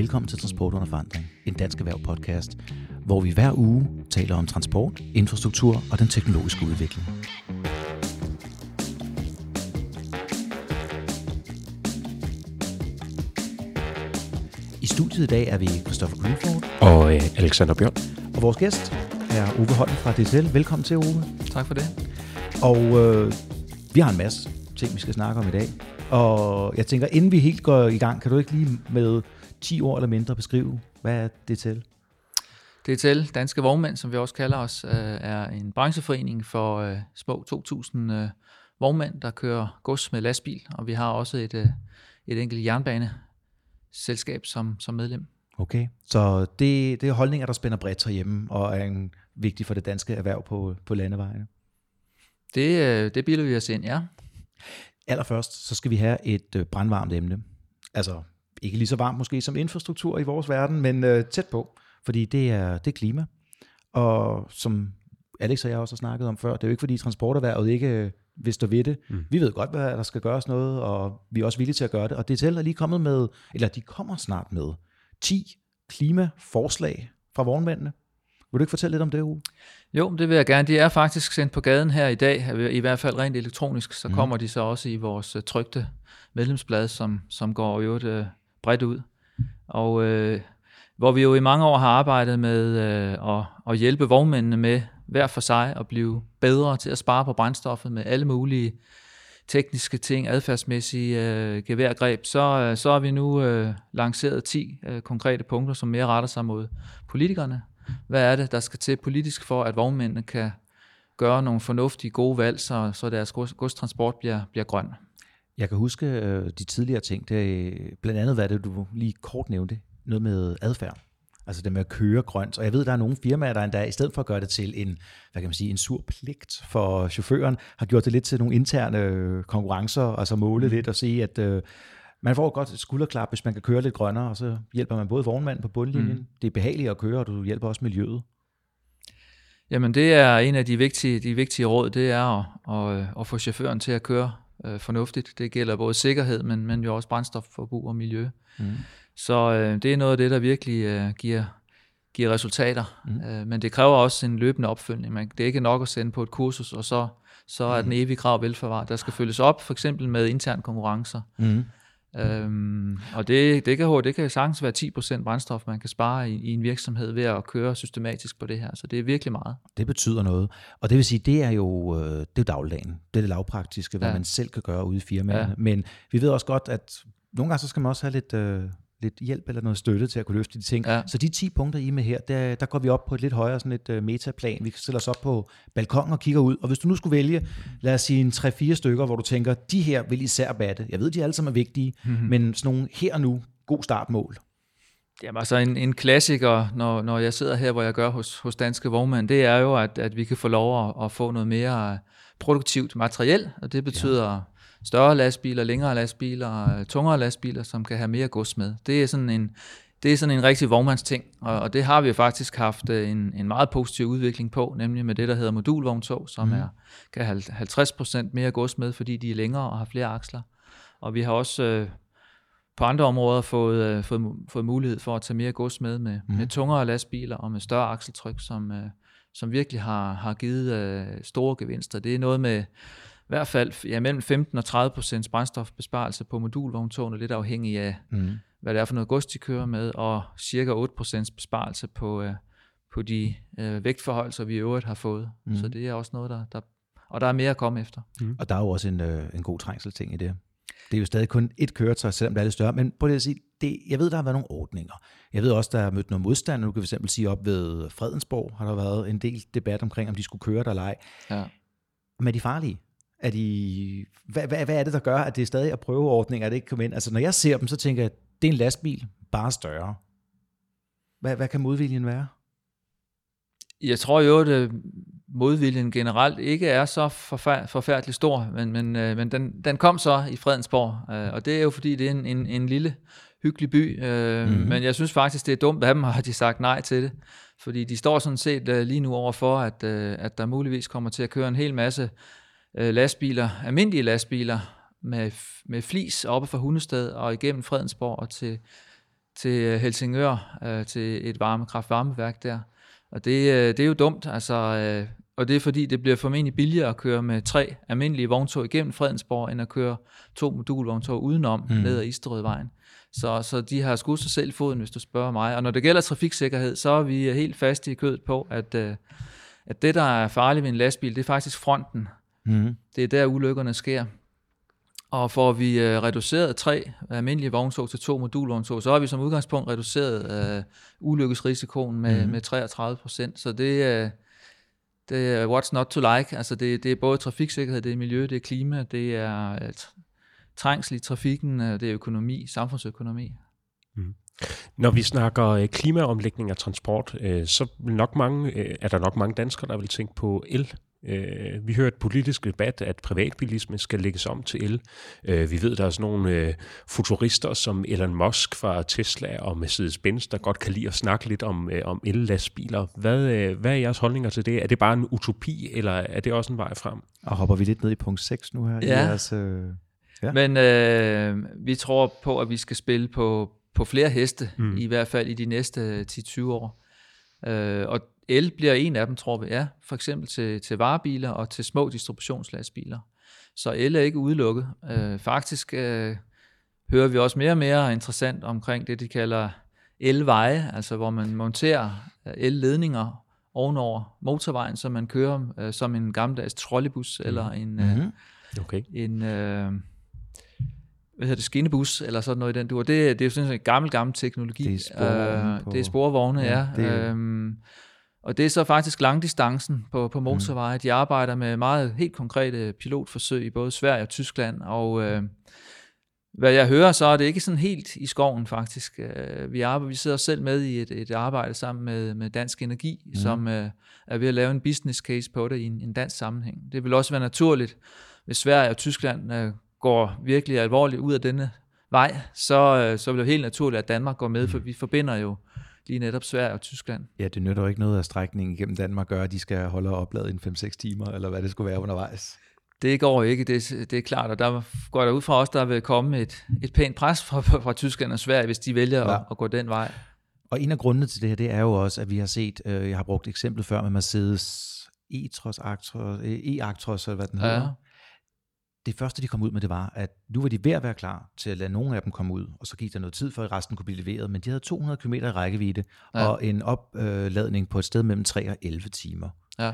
Velkommen til Transport under forandring, en dansk erhverv podcast, hvor vi hver uge taler om transport, infrastruktur og den teknologiske udvikling. I studiet i dag er vi Christopher Greenford Og øh, Alexander Bjørn. og vores gæst er Ove Holm fra DTL. Velkommen til, Ove. Tak for det. Og øh, vi har en masse ting, vi skal snakke om i dag. Og jeg tænker, inden vi helt går i gang, kan du ikke lige med 10 ord eller mindre beskrive, hvad er DTL? DTL, Danske Vognmænd, som vi også kalder os, øh, er en brancheforening for øh, små 2.000 øh, vognmænd, der kører gods med lastbil, og vi har også et, et enkelt jernbaneselskab som, som medlem. Okay. Så det, det er holdninger, der spænder bredt herhjemme, og er en, vigtig for det danske erhverv på, på landevejene. Det, det bilder vi os ind, ja. Allerførst, så skal vi have et brandvarmt emne. Altså, ikke lige så varmt måske som infrastruktur i vores verden, men øh, tæt på, fordi det er, det er klima. Og som Alex og jeg også har snakket om før, det er jo ikke fordi transporterhvervet ikke øh, vil stå ved det. Mm. Vi ved godt, hvad der skal gøres noget, og vi er også villige til at gøre det. Og DTL er lige kommet med, eller de kommer snart med, 10 klimaforslag fra vognmændene. Vil du ikke fortælle lidt om det, Uwe? Jo, det vil jeg gerne. De er faktisk sendt på gaden her i dag, i hvert fald rent elektronisk. Så Mhm. kommer de så også i vores øh, trygte medlemsblad, som, som går jo øh, bredt ud. Og øh, hvor vi jo i mange år har arbejdet med øh, at, at hjælpe vognmændene med hver for sig at blive bedre til at spare på brændstoffet med alle mulige tekniske ting, adfærdsmæssige øh, geværgreb, så, øh, så har vi nu øh, lanceret 10 øh, konkrete punkter, som mere retter sig mod politikerne. Hvad er det, der skal til politisk for, at vognmændene kan gøre nogle fornuftige, gode valg, så, så deres godstransport bliver, bliver grøn? Jeg kan huske øh, de tidligere ting, det blandt andet, hvad det du lige kort nævnte, noget med adfærd. Altså det med at køre grønt. Og jeg ved, der er nogle firmaer, der endda i stedet for at gøre det til en, hvad kan man sige, en sur pligt for chaufføren, har gjort det lidt til nogle interne øh, konkurrencer, altså måle mm. lidt og sige, at øh, man får et godt skulderklap, hvis man kan køre lidt grønnere, og så hjælper man både vognmanden på bundlinjen. Mm. Det er behageligt at køre, og du hjælper også miljøet. Jamen det er en af de vigtige, de vigtige råd, det er at, at, at få chaufføren til at køre øh, fornuftigt. Det gælder både sikkerhed, men, men jo også brændstofforbrug og miljø. Mm. Så øh, det er noget af det, der virkelig øh, giver, giver resultater. Mm. Mm. Øh, men det kræver også en løbende opfølgning. Man, det er ikke nok at sende på et kursus, og så, så er den evige krav velforvaret. Der skal følges op, for eksempel med interne konkurrencer. Mm. Øhm, og det, det, kan, det kan sagtens være 10% brændstof, man kan spare i, i en virksomhed ved at køre systematisk på det her. Så det er virkelig meget. Det betyder noget. Og det vil sige, det er jo, øh, det er dagligdagen. Det er det lavpraktiske, hvad ja. Man selv kan gøre ude i firmaerne. Ja. Ja. Men vi ved også godt, at nogle gange så skal man også have lidt, øh, lidt hjælp eller noget støtte til at kunne løfte de ting. Ja. Så de 10 punkter, I er med her, der, der går vi op på et lidt højere sådan et øh, metaplan. Vi stiller os op på balkongen og kigger ud. Og hvis du nu skulle vælge, lad os sige en 3-4 stykker, hvor du tænker, de her vil især batte. Jeg ved, de alle sammen er vigtige, mm-hmm. men sådan nogle her og nu, god startmål. Jamen altså en, en klassiker, når, når jeg sidder her, hvor jeg gør hos, hos Danske Vognmænd, det er jo, at, at vi kan få lov at, at få noget mere produktivt materiel, og det betyder ja. Større lastbiler, længere lastbiler, tungere lastbiler, som kan have mere gods med. Det er sådan en, det er sådan en rigtig vognmandsting, og, og det har vi faktisk haft øh, en, en meget positiv udvikling på, nemlig med det, der hedder modulvogntog, som mm. er, kan have 50% mere gods med, fordi de er længere og har flere aksler. Og vi har også øh, på andre områder fået, øh, fået, fået mulighed for at tage mere gods med, med, mm. med tungere lastbiler og med større akseltryk, som, øh, som virkelig har, har givet øh, store gevinster. Det er noget med i hvert fald ja, mellem 15 og 30 procents brændstofbesparelse på modulvogntogene, lidt afhængig af, Mm. hvad det er for noget gods, de kører med, og cirka 8 procents besparelse på, øh, på de øh, vægtforholdelser, vi i øvrigt har fået. Mm. Så det er også noget, der, der... Og der er mere at komme efter. Og der er jo også en, øh, en god trængselting i det. Det er jo stadig kun et køretøj, selvom det er lidt større. Men prøv lige at sige, det, jeg ved, der har været nogle ordninger. Jeg ved også, der er mødt noget modstand. Nu kan vi fx sige op ved Fredensborg, har der været en del debat omkring, om de skulle køre der eller ej. Ja. Men er de farlige? Er de, hvad, hvad, hvad er det, der gør, at det er stadig at prøve ordninger, at det ikke kommer ind? Altså, når jeg ser dem, så tænker jeg, det er en lastbil, bare større. Hvad, hvad kan modviljen være? Jeg tror jo, at øh, modviljen generelt ikke er så forfær- forfærdelig stor, men, men, øh, men den, den kom så i Fredensborg, øh, og det er jo fordi, det er en, en, en lille, hyggelig by, mm-hmm. men jeg synes faktisk, det er dumt af dem, har de sagt nej til det, fordi de står sådan set lige nu over for, at, at der muligvis kommer til at køre en hel masse øh, lastbiler, almindelige lastbiler, med, med flis oppe fra Hundested og igennem Fredensborg og til til Helsingør, øh, til et varme, kraftvarmeværk der. Og det, øh, det er jo dumt, altså, øh, og det er fordi, det bliver formentlig billigere at køre med tre almindelige vogntog igennem Fredensborg, end at køre to modulvogntog udenom mm. ned ad Isterødvejen. Så, så de har skudt sig selv foden, hvis du spørger mig. Og når det gælder trafiksikkerhed, så er vi helt fast i kødet på, at, øh, at det, der er farligt ved en lastbil, det er faktisk fronten. Mm. Det er der, ulykkerne sker. Og får vi øh, reduceret tre almindelige vogntog til to modulvogntog, så har vi som udgangspunkt reduceret øh, ulykkesrisikoen med, mm. med 33 procent. Så det, øh, det er what's not to like. Altså det, det er både trafiksikkerhed, det er miljø, det er klima, det er øh, trængsel i trafikken, øh, det er økonomi, samfundsøkonomi. Mm. Når vi snakker øh, klimaomlægning af transport, øh, så nok mange, er der nok mange danskere, der vil tænke på el Øh, vi hører et politisk debat, at privatbilisme skal lægges om til el. Øh, vi ved, der er sådan nogle øh, futurister som Elon Musk fra Tesla og Mercedes-Benz, der godt kan lide at snakke lidt om, øh, om el-lastbiler. Hvad, øh, hvad er jeres holdninger til det? Er det bare en utopi, eller er det også en vej frem? Og hopper vi lidt ned i punkt 6 nu her? Ja, i jeres, øh, ja. men øh, vi tror på, at vi skal spille på, på flere heste, mm. i hvert fald i de næste 10-20 år. Øh, og el bliver en af dem, tror vi, ja. For eksempel til, til varebiler og til små distributionslastbiler. Så el er ikke udelukket. Øh, faktisk øh, hører vi også mere og mere interessant omkring det, de kalder elveje, altså hvor man monterer øh, elledninger ovenover motorvejen, så man kører øh, som en gammeldags trolleybus mm. eller en, mm-hmm. øh, okay. en øh, hvad hedder det, skinnebus, eller sådan noget i den dur. Det, det er jo sådan en gammel, gammel teknologi. Det er sporvogne. Øh, det er sporvogne, ja. ja. Det er... Øhm, og det er så faktisk langdistancen på, på motorveje. Mm. De arbejder med meget helt konkrete pilotforsøg i både Sverige og Tyskland, og øh, hvad jeg hører, så er det ikke sådan helt i skoven faktisk. Øh, vi, arbejder, vi sidder selv med i et, et arbejde sammen med, med Dansk Energi, mm. som øh, er ved at lave en business case på det i en, en dansk sammenhæng. Det vil også være naturligt, hvis Sverige og Tyskland øh, går virkelig alvorligt ud af denne vej, så, øh, så vil det helt naturligt, at Danmark går med, for mm. vi forbinder jo lige netop Sverige og Tyskland. Ja, det nytter jo ikke noget, at strækningen igennem Danmark gør, at de skal holde opladet i 5-6 timer, eller hvad det skulle være undervejs. Det går ikke, det, det er klart, og der går der ud fra os, der vil komme et, et pænt pres fra, fra Tyskland og Sverige, hvis de vælger ja. at, at gå den vej. Og en af grundene til det her, det er jo også, at vi har set, øh, jeg har brugt eksemplet før med Mercedes e-Actros, e-Actros, eller hvad den hedder. Det første, de kom ud med, det var, at nu var de ved at være klar til at lade nogle af dem komme ud, og så gik der noget tid, før resten kunne blive leveret, men de havde 200 km i rækkevidde, ja. og en opladning på et sted mellem 3 og 11 timer. Ja.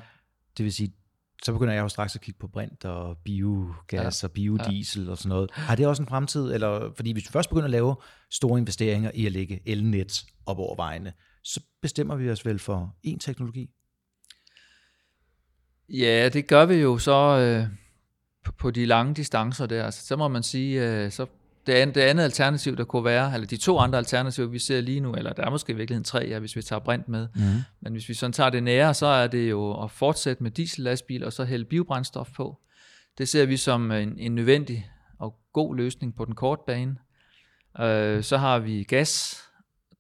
Det vil sige, så begynder jeg jo straks at kigge på brint og biogas ja. og biodiesel ja. og sådan noget. Har det også en fremtid? Eller, fordi hvis vi først begynder at lave store investeringer i at lægge elnet op over vejene, så bestemmer vi os vel for en teknologi? Ja, det gør vi jo så... Øh på de lange distancer der, altså, så må man sige, øh, så det, andet, det andet alternativ, der kunne være, eller de to andre alternativer, vi ser lige nu, eller der er måske i virkeligheden tre, ja, hvis vi tager brint med, mm. men hvis vi sådan tager det nære, så er det jo at fortsætte med diesellastbil, og så hælde biobrændstof på. Det ser vi som en, en nødvendig og god løsning på den korte bane. Øh, så har vi gas,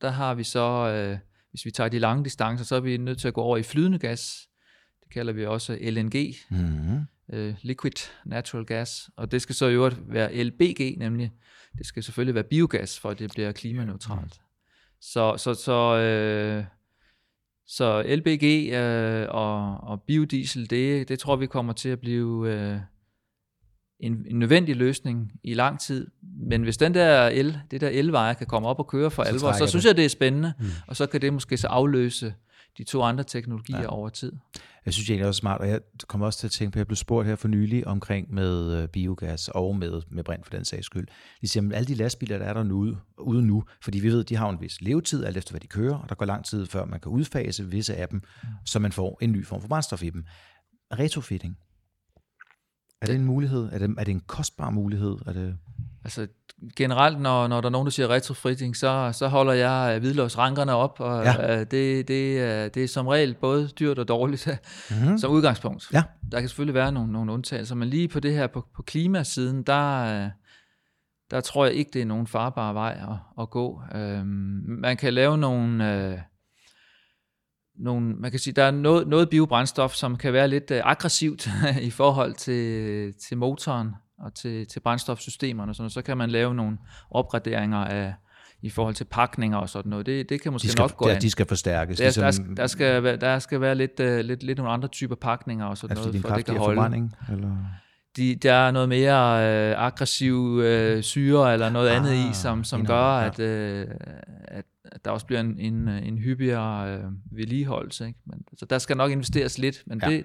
der har vi så, øh, hvis vi tager de lange distancer, så er vi nødt til at gå over i flydende gas. Det kalder vi også LNG. Mm øh, liquid natural gas, og det skal så i øvrigt være LBG, nemlig det skal selvfølgelig være biogas, for at det bliver klimaneutralt. Så, så, så, øh, så LBG øh, og, og biodiesel, det, det tror vi kommer til at blive øh, en, en nødvendig løsning i lang tid. Men hvis den der el, det der elveje kan komme op og køre for så alvor, så synes det. jeg, det er spændende, mm. og så kan det måske så afløse de to andre teknologier ja. over tid. Jeg synes egentlig også smart, og jeg kommer også til at tænke på, at jeg blev spurgt her for nylig omkring med øh, biogas og med, med brint for den sags skyld. De siger, at alle de lastbiler, der er der nu, ude nu, fordi vi ved, de har en vis levetid, alt efter hvad de kører, og der går lang tid før man kan udfase visse af dem, mm. så man får en ny form for brændstof i dem. Retrofitting. Er det en mulighed? Er det, er det en kostbar mulighed? Er det... Altså generelt, når, når der er nogen, der siger retrofitting, så, så holder jeg øh, hvidløsrankerne op, og ja. øh, det, det, øh, det er som regel både dyrt og dårligt mm-hmm. som udgangspunkt. Ja. Der kan selvfølgelig være nogle, nogle undtagelser, men lige på det her på, på klimasiden, der, øh, der tror jeg ikke, det er nogen farbar vej at, at gå. Øhm, man kan lave nogle... Øh, nogle, man kan sige, der er noget, noget biobrændstof, som kan være lidt øh, aggressivt i forhold til, til motoren og til, til brændstofsystemerne, så, så kan man lave nogle opgraderinger af i forhold til pakninger og sådan noget. Det, det kan måske de skal, nok gå der, de skal forstærkes. Der, ligesom, der, skal, der, skal, være- der skal være lidt, uh, lidt, lidt nogle andre typer pakninger og sådan fordi noget, for at det kan holde. forbrænding? Eller? De, der er noget mere øh, aggressiv øh, syre eller noget andet i, Ah, som, som indover, gør, ja. at, øh, at, at der også bliver en, en, en hyppigere øh, vedligeholdelse. Ikke? Men, så der skal nok investeres lidt, men ja. det,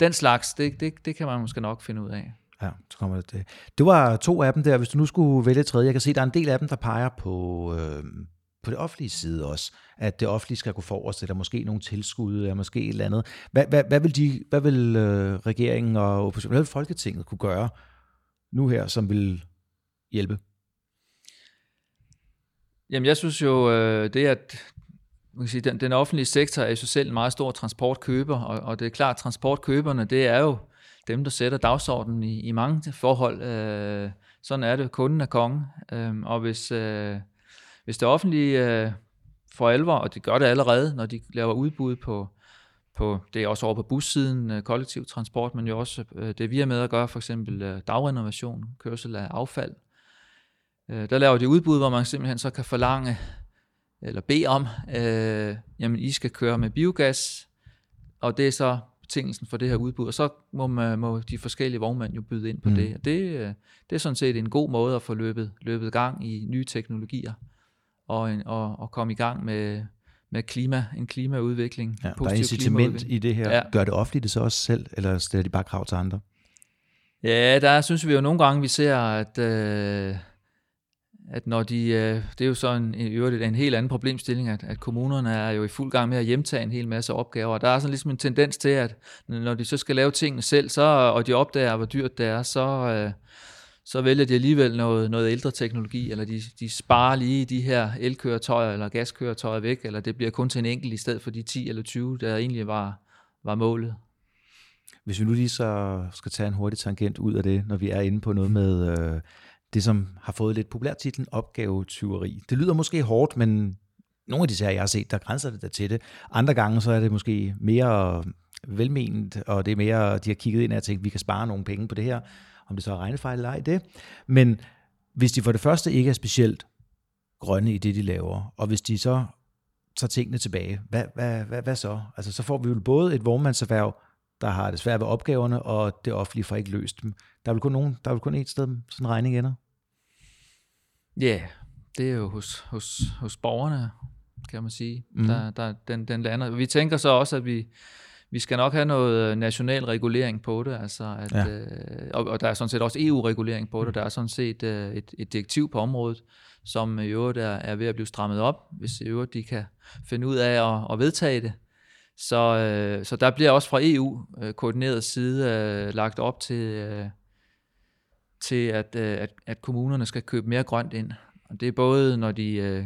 den slags, det, det, det kan man måske nok finde ud af. Ja, så kommer det. Til. Det var to af dem der. Hvis du nu skulle vælge tredje, jeg kan se, der er en del af dem, der peger på, øh, på det offentlige side også, at det offentlige skal gå forrest, eller måske nogle tilskud, eller måske et eller andet. Hvad, hvad, hvad vil, de, hvad vil øh, regeringen og oppositionen, hvad vil Folketinget kunne gøre nu her, som vil hjælpe? Jamen jeg synes jo, øh, det at man kan sige, den, den offentlige sektor er i sig selv en meget stor transportkøber, og, og det er klart, at transportkøberne, det er jo dem, der sætter dagsordenen i, i mange forhold. Øh, sådan er det, kunden er kongen. Øh, og hvis, øh, hvis det offentlige øh, for alvor, og det gør det allerede, når de laver udbud på, på det er også over på bussiden, øh, kollektiv transport, men jo også øh, det vi er med at gøre, for eksempel øh, dagrenovation, kørsel af affald. Øh, der laver de udbud, hvor man simpelthen så kan forlange, eller bede om, øh, jamen I skal køre med biogas, og det er så betingelsen for det her udbud, og så må, man, må de forskellige vognmænd jo byde ind på Mm. det. Og det, øh, det er sådan set en god måde at få løbet, løbet gang i nye teknologier, og, en, og, og komme i gang med, med klima, en klimaudvikling. Ja, der er incitament i det her. Ja. Gør det offentligt det så også selv, eller stiller de bare krav til andre? Ja, der synes vi jo nogle gange, vi ser, at, øh, at når de, øh, det er jo så en, i øvrigt en helt anden problemstilling, at, at kommunerne er jo i fuld gang med at hjemtage en hel masse opgaver, og der er sådan ligesom en tendens til, at når de så skal lave tingene selv, så, og de opdager, hvor dyrt det er, så, øh, så vælger de alligevel noget, noget ældre teknologi, eller de, de sparer lige de her elkøretøjer eller gaskøretøjer væk, eller det bliver kun til en enkelt i stedet for de 10 eller 20, der egentlig var, var målet. Hvis vi nu lige så skal tage en hurtig tangent ud af det, når vi er inde på noget med øh, det, som har fået lidt populært titlen opgavetyveri. Det lyder måske hårdt, men nogle af de sager, jeg har set, der grænser det der til det. Andre gange, så er det måske mere velment, og det er mere, de har kigget ind og tænkt, vi kan spare nogle penge på det her, om det så er regnefejl eller ej det. Men hvis de for det første ikke er specielt grønne i det, de laver, og hvis de så tager tingene tilbage, hvad, hvad, hvad, hvad så? Altså, så får vi jo både et vognmandserhverv, der har det svært ved opgaverne, og det offentlige får ikke løst dem. Der er vel kun, nogen, der er vel kun et sted, sådan en regning ender. Ja, yeah, det er jo hos, hos, hos borgerne, kan man sige. Mhm. Mm. Der, der, den, den lander. Vi tænker så også, at vi, vi skal nok have noget øh, national regulering på det, altså at, Ja. øh, og, og der er sådan set også EU-regulering på det. Der er sådan set øh, et, et direktiv på området, som i øvrigt er, er ved at blive strammet op, hvis i øvrigt de kan finde ud af at, at vedtage det. Så, øh, så der bliver også fra EU øh, koordineret side øh, lagt op til, øh, til at, øh, at, at kommunerne skal købe mere grønt ind. Og det er både, når de, øh,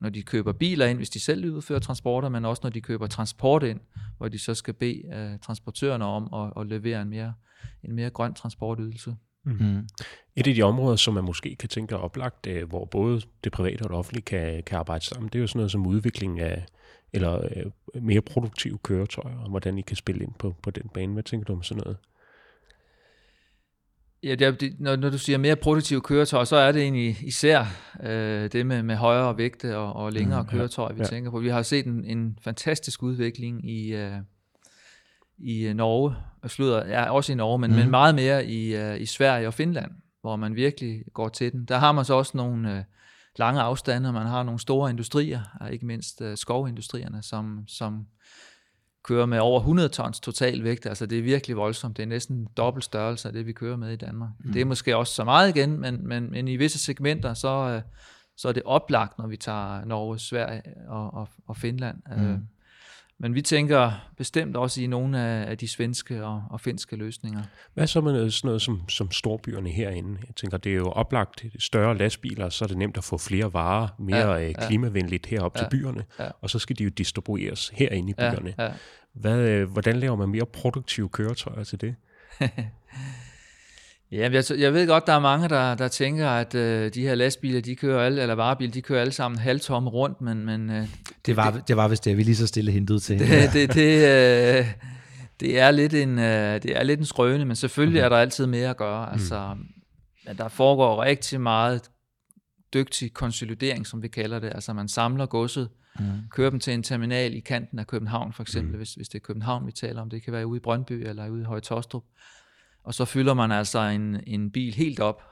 når de køber biler ind, hvis de selv udfører transporter, men også når de køber transport ind, hvor de så skal bede øh, transportørerne om at, at levere en mere, en mere grøn transportydelse. Mm. Et af de områder, som man måske kan tænke oplagt, hvor både det private og det offentlige kan, kan arbejde sammen, det er jo sådan noget som udvikling af eller mere produktive køretøjer, og hvordan I kan spille ind på, på den bane. Hvad tænker du om sådan noget? Ja, det er, det, når, når du siger mere produktive køretøjer, så er det egentlig især øh, det med, med højere vægte og, og længere Mm, mm, ja, køretøjer, vi ja. tænker på. Vi har set en, en fantastisk udvikling i, øh, i øh, Norge, og slutter, ja, også i Norge, men, Mhm. mm. men meget mere i, øh, i Sverige og Finland, hvor man virkelig går til den. Der har man så også nogle øh, lange afstande, og man har nogle store industrier, ikke mindst øh, skovindustrierne, som, som kører med over 100 tons total vægt. Altså det er virkelig voldsomt. Det er næsten dobbelt størrelse af det, vi kører med i Danmark. Mm. Det er måske også så meget igen, men, men, men i visse segmenter, så, øh, så er det oplagt, når vi tager Norge, Sverige og, og, og Finland. Mm. Men vi tænker bestemt også i nogle af, af de svenske og, og finske løsninger. Hvad så med sådan noget som, som storbyerne herinde? Jeg tænker, det er jo oplagt større lastbiler, så er det nemt at få flere varer, mere Ja, ja, ja. ja. klimavenligt herop ja, til Ja, byerne, ja. og så skal de jo distribueres herinde i Ja, byerne. ja. Hvad, øh, hvordan laver man mere produktive køretøjer til det? Ja, jeg, jeg ved godt, der er mange, der, der tænker, at øh, de her lastbiler, de kører alle, eller varebiler, de kører alle sammen halvtomme rundt, men, men øh, Det var, det var vist det, vi lige så stille hentede til. det, det, det, øh, det, er lidt en, øh, det er lidt en skrøne, men selvfølgelig Mhm. er der altid mere at gøre. Altså, at der foregår rigtig meget dygtig konsolidering, som vi kalder det. Altså man samler godset, mm. kører dem til en terminal i kanten af København for eksempel, mm. hvis, hvis det er København, vi taler om. Det kan være ude i Brøndby eller ude i Høje Tostrup. Og så fylder man altså en, en bil helt op.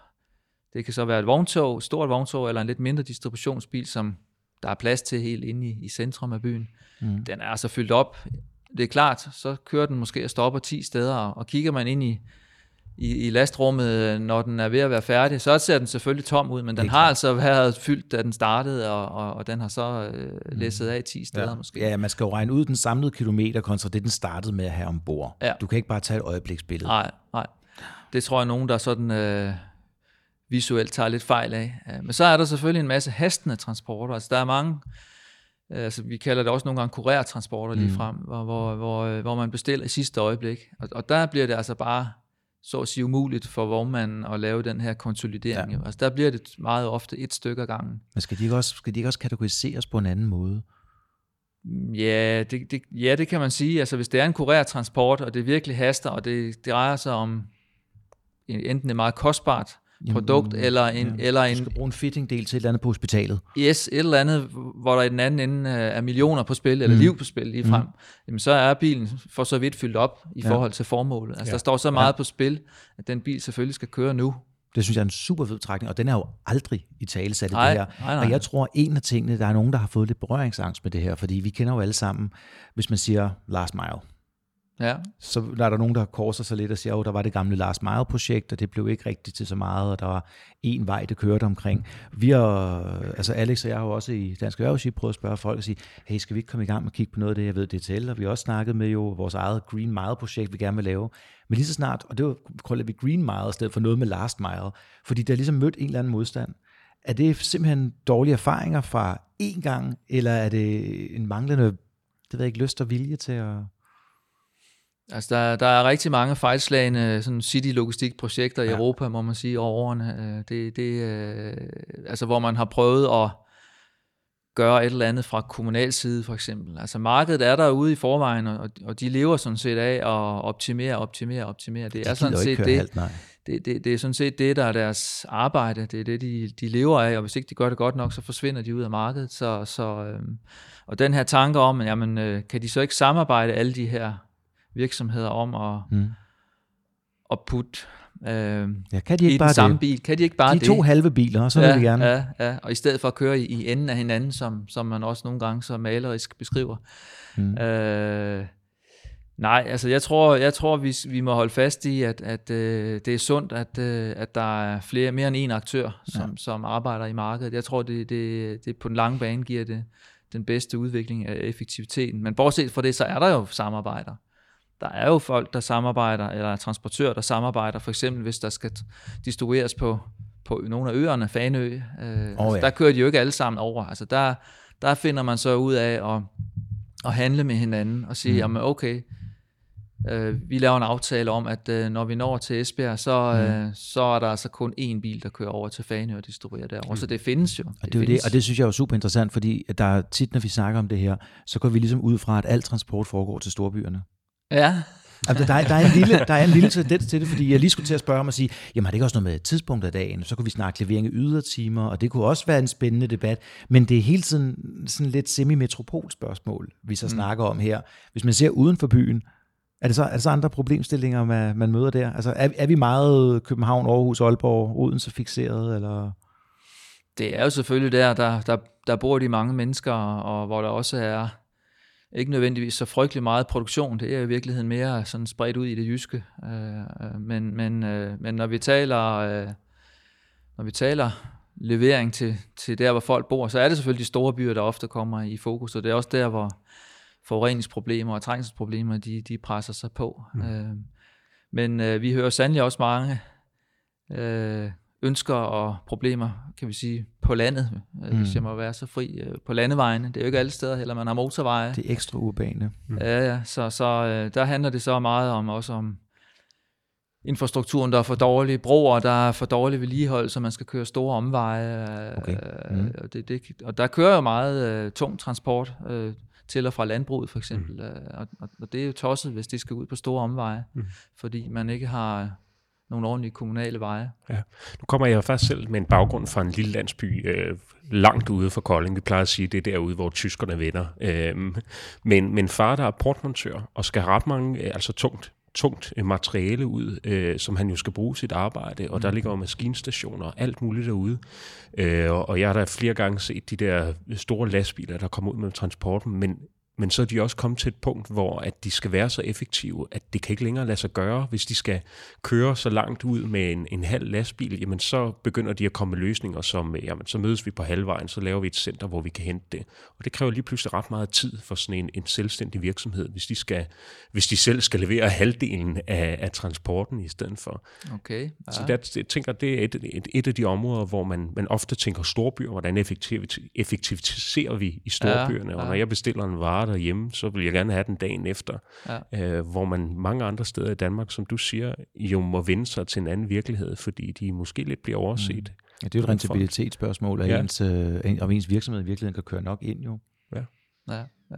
Det kan så være et vogntog, stort vogntog, eller en lidt mindre distributionsbil, som der er plads til helt inde i, i centrum af byen. Mm. Den er altså fyldt op. Det er klart, så kører den måske og stopper 10 steder, og kigger man ind i i, i lastrummet, når den er ved at være færdig, så ser den selvfølgelig tom ud, men den har klart. altså været fyldt, da den startede, og, og, og den har så øh, mm. læsset af 10 steder ja. måske. Ja, man skal jo regne ud den samlede kilometer kontra det, den startede med at have ombord. Ja. Du kan ikke bare tage et øjebliksbillede. Nej, nej. Det tror jeg nogen, der sådan øh, visuelt tager lidt fejl af. Men så er der selvfølgelig en masse hastende transporter. Altså der er mange, øh, altså vi kalder det også nogle gange kurertransporter lige mm. frem, hvor, hvor, hvor, hvor man bestiller i sidste øjeblik. Og, og der bliver det altså bare så at sige umuligt for vognmanden at lave den her konsolidering. Ja. Altså der bliver det meget ofte et stykke ad gangen. Men skal de ikke også, skal de ikke også kategoriseres på en anden måde? Ja det, det, ja, det kan man sige. Altså hvis det er en kurertransport, og det virkelig haster, og det, det drejer sig om enten det meget kostbart produkt, Jamen, eller en... Ja. Eller en du skal bruge en fitting-del til et eller andet på hospitalet. Yes, et eller andet, hvor der i den anden ende er millioner på spil, eller mm. liv på spil lige frem. Mm. Jamen, så er bilen for så vidt fyldt op i ja. forhold til formålet. Altså, ja. der står så meget ja. på spil, at den bil selvfølgelig skal køre nu. Det synes jeg er en super fed trækning, og den er jo aldrig i tale sat i det her. Nej, nej. Og jeg tror, en af tingene, der er nogen, der har fået lidt berøringsangst med det her, fordi vi kender jo alle sammen, hvis man siger last mile, Ja. Så der er der nogen, der korser sig lidt og siger, at der var det gamle Lars Meyer-projekt, og det blev ikke rigtigt til så meget, og der var en vej, det kørte omkring. Vi har, altså Alex og jeg har jo også i Dansk Erhvervsliv prøvet at spørge folk og sige, hey, skal vi ikke komme i gang med at kigge på noget af det, jeg ved, det til, og vi har også snakket med jo vores eget Green Mile-projekt, vi gerne vil lave. Men lige så snart, og det var, kalder vi Green Mile i stedet for noget med Last Mile, fordi der er ligesom mødt en eller anden modstand. Er det simpelthen dårlige erfaringer fra én gang, eller er det en manglende det ved jeg ikke, lyst og vilje til at Altså, der, der er rigtig mange fejlslagende sådan city-logistikprojekter i ja. Europa, må man sige, over årene. Øh, det, det, øh, altså, hvor man har prøvet at gøre et eller andet fra kommunal side, for eksempel. Altså, markedet er derude i forvejen, og, og de lever sådan set af at optimere, optimere, optimere. Det de er sådan set det, halvt, det, det, det er sådan set det, der er deres arbejde. Det er det, de, de lever af, og hvis ikke de gør det godt nok, så forsvinder de ud af markedet. Så, så, øhm, og den her tanke om, jamen, øh, kan de så ikke samarbejde alle de her virksomheder om at, mm. at putte øh, ja, kan de ikke i bare den samme det? bil. Kan de ikke bare de det? to halve biler, så ja, vil vi gerne. Ja, ja, og i stedet for at køre i, i enden af hinanden, som, som man også nogle gange så malerisk beskriver. Mm. Øh, nej, altså jeg tror, jeg tror vi, vi må holde fast i, at, at øh, det er sundt, at, øh, at der er flere, mere end en aktør, som, ja. som arbejder i markedet. Jeg tror, det, det, det på den lange bane giver det den bedste udvikling af effektiviteten. Men bortset fra det, så er der jo samarbejder der er jo folk, der samarbejder, eller transportører, der samarbejder, for eksempel hvis der skal distribueres på, på nogle af øerne, Fanø, øh, oh, altså, ja. der kører de jo ikke alle sammen over. Altså der, der finder man så ud af at, at handle med hinanden og sige, mm. jamen okay, øh, vi laver en aftale om, at øh, når vi når til Esbjerg, så, mm. øh, så er der altså kun én bil, der kører over til Fanø og distribuerer derovre. Mm. Så det findes jo. Og det, det, det, og det synes jeg er super interessant, fordi der er tit, når vi snakker om det her, så går vi ligesom ud fra, at al transport foregår til storbyerne. Ja. Altså, der, er, der, er en lille, der er en lille tendens til det, fordi jeg lige skulle til at spørge om at sige, jamen har det ikke også noget med tidspunkt af dagen? Så kunne vi snakke levering af ydertimer, og det kunne også være en spændende debat. Men det er hele tiden sådan lidt semi-metropol spørgsmål, vi så mm. snakker om her. Hvis man ser uden for byen, er det så, er det så andre problemstillinger, man, man møder der? Altså er, er vi meget København, Aarhus, Aalborg, Odense fixeret, eller... Det er jo selvfølgelig der, der, der, der bor de mange mennesker, og hvor der også er ikke nødvendigvis så frygtelig meget produktion. Det er i virkeligheden mere sådan spredt ud i det jyske. Øh, øh, men, men, øh, men når vi taler, når vi taler levering til, til der, hvor folk bor, så er det selvfølgelig de store byer, der ofte kommer i fokus, og det er også der, hvor forureningsproblemer og trængselsproblemer, de, de presser sig på. Mm. men vi hører sandelig også mange ønsker og problemer, kan vi sige, på landet, øh, mm. hvis jeg må være så fri, øh, på landevejene. Det er jo ikke alle steder heller, man har motorveje. Det er ekstra urbane. Mm. Ja, ja, så, så øh, der handler det så meget om også om infrastrukturen, der er for dårlige broer, der er for dårlig vedligehold, så man skal køre store omveje. Okay. Mm. Og, det, det, og der kører jo meget uh, tung transport uh, til og fra landbruget for eksempel, mm. uh, og, og det er jo tosset, hvis det skal ud på store omveje, mm. fordi man ikke har nogle ordentlige kommunale veje. Ja. Nu kommer jeg faktisk selv med en baggrund fra en lille landsby øh, langt ude fra Kolding. Vi plejer at sige, at det er derude, hvor tyskerne vender. Øh, men min far, der er portmontør og skal ret mange, øh, altså tungt tungt øh, materiale ud, øh, som han jo skal bruge sit arbejde, og der mm. ligger jo maskinstationer og alt muligt derude. Øh, og jeg har da flere gange set de der store lastbiler, der kommer ud med transporten, men men så er de også kommet til et punkt, hvor at de skal være så effektive, at det kan ikke længere lade sig gøre. Hvis de skal køre så langt ud med en, en halv lastbil, jamen så begynder de at komme med løsninger, som jamen, så mødes vi på halvvejen, så laver vi et center, hvor vi kan hente det. Og det kræver lige pludselig ret meget tid for sådan en, en selvstændig virksomhed, hvis de, skal, hvis de selv skal levere halvdelen af, af transporten i stedet for. Okay. Ja. Så der, jeg tænker, det er et, et, et af de områder, hvor man, man ofte tænker storbyer, hvordan effektiviserer vi i storbyerne, ja, ja. og når jeg bestiller en vare, derhjemme, så vil jeg gerne have den dagen efter. Ja. Øh, hvor man mange andre steder i Danmark, som du siger, jo må vende sig til en anden virkelighed, fordi de måske lidt bliver overset. Mm. Ja, det er jo et rentabilitetsspørgsmål, ja. ens, øh, om ens virksomhed i virkeligheden kan køre nok ind jo. Ja. ja, ja.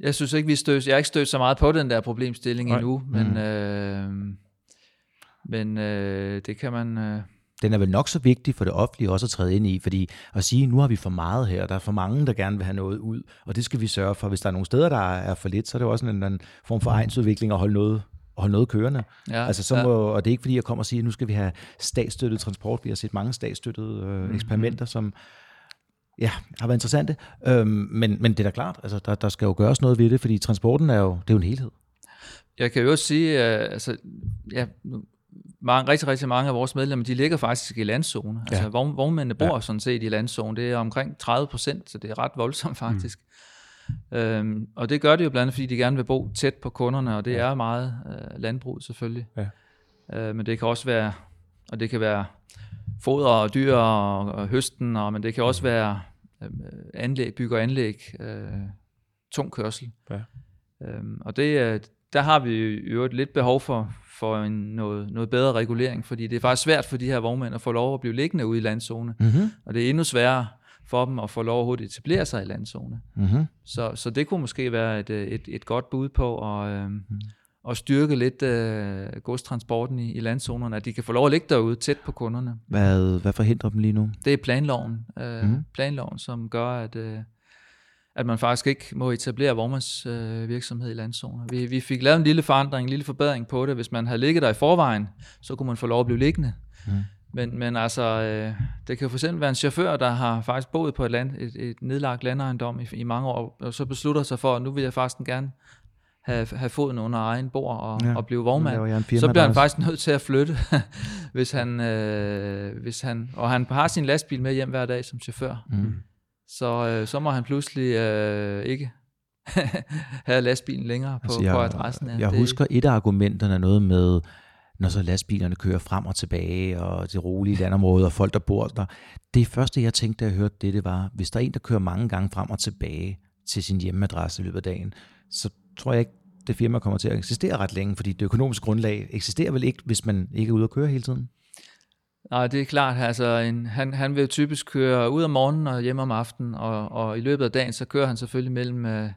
Jeg synes ikke, vi stød, jeg har ikke stødt så meget på den der problemstilling Nej. endnu, men, mm. øh, men øh, det kan man... Øh, den er vel nok så vigtig for det offentlige også at træde ind i, fordi at sige, nu har vi for meget her, der er for mange, der gerne vil have noget ud, og det skal vi sørge for. Hvis der er nogle steder, der er for lidt, så er det også en, en form for egensudvikling at holde noget holde noget kørende. Ja, altså, så må, ja. Og det er ikke fordi, jeg kommer og siger, at nu skal vi have statsstøttet transport. Vi har set mange statsstøttede øh, mm-hmm. eksperimenter, som ja, har været interessante. Øhm, men, men det er da klart, altså, der, der skal jo gøres noget ved det, fordi transporten er jo, det er jo en helhed. Jeg kan jo også sige, uh, altså, ja, nu mange, rigtig, rigtig mange af vores medlemmer, de ligger faktisk i landzone. Ja. Altså vogn, vognmændene bor ja. sådan set i landzone. Det er omkring 30 procent, så det er ret voldsomt faktisk. Mm. Øhm, og det gør det jo blandt andet, fordi de gerne vil bo tæt på kunderne, og det ja. er meget øh, landbrug selvfølgelig. Ja. Øh, men det kan også være, og det kan være foder og dyr og, og høsten, og, men det kan også være øh, anlæg, bygge og anlæg, øh, tung kørsel. Ja. Øhm, og det, der har vi jo et lidt behov for, for en, noget, noget bedre regulering, fordi det er faktisk svært for de her vognmænd at få lov at blive liggende ude i landzone, mm-hmm. og det er endnu sværere for dem at få lov at etablere sig i landzone. Mm-hmm. Så, så det kunne måske være et, et, et godt bud på at, øh, mm. at styrke lidt øh, godstransporten i, i landzonerne, at de kan få lov at ligge derude tæt på kunderne. Hvad, hvad forhindrer dem lige nu? Det er planloven, øh, mm. planloven som gør, at... Øh, at man faktisk ikke må etablere vognmandsvirksomhed øh, virksomhed i landzoner. Vi, vi fik lavet en lille forandring, en lille forbedring på det. Hvis man havde ligget der i forvejen, så kunne man få lov at blive liggende. Mm. Men, men altså, øh, det kan for eksempel være en chauffør, der har faktisk boet på et, land, et, et nedlagt landejendom i, i mange år, og så beslutter sig for, at nu vil jeg faktisk gerne have, have foden under egen bord og, ja, og blive vognmand, så bliver han faktisk nødt til at flytte, hvis han, øh, hvis han, og han har sin lastbil med hjem hver dag som chauffør. Mm så, øh, så må han pludselig øh, ikke have lastbilen længere på, altså jeg, på adressen. Ja. Jeg det, husker et af argumenterne noget med, når så lastbilerne kører frem og tilbage, og det rolige landområde, og folk, der bor der. Det første, jeg tænkte, da jeg hørte det, det var, hvis der er en, der kører mange gange frem og tilbage til sin hjemmeadresse i løbet af dagen, så tror jeg ikke, det firma kommer til at eksistere ret længe, fordi det økonomiske grundlag eksisterer vel ikke, hvis man ikke er ude at køre hele tiden? Nej, det er klart. Altså, en, han, han vil typisk køre ud om morgenen og hjem om aftenen, og, og i løbet af dagen, så kører han selvfølgelig mellem uh,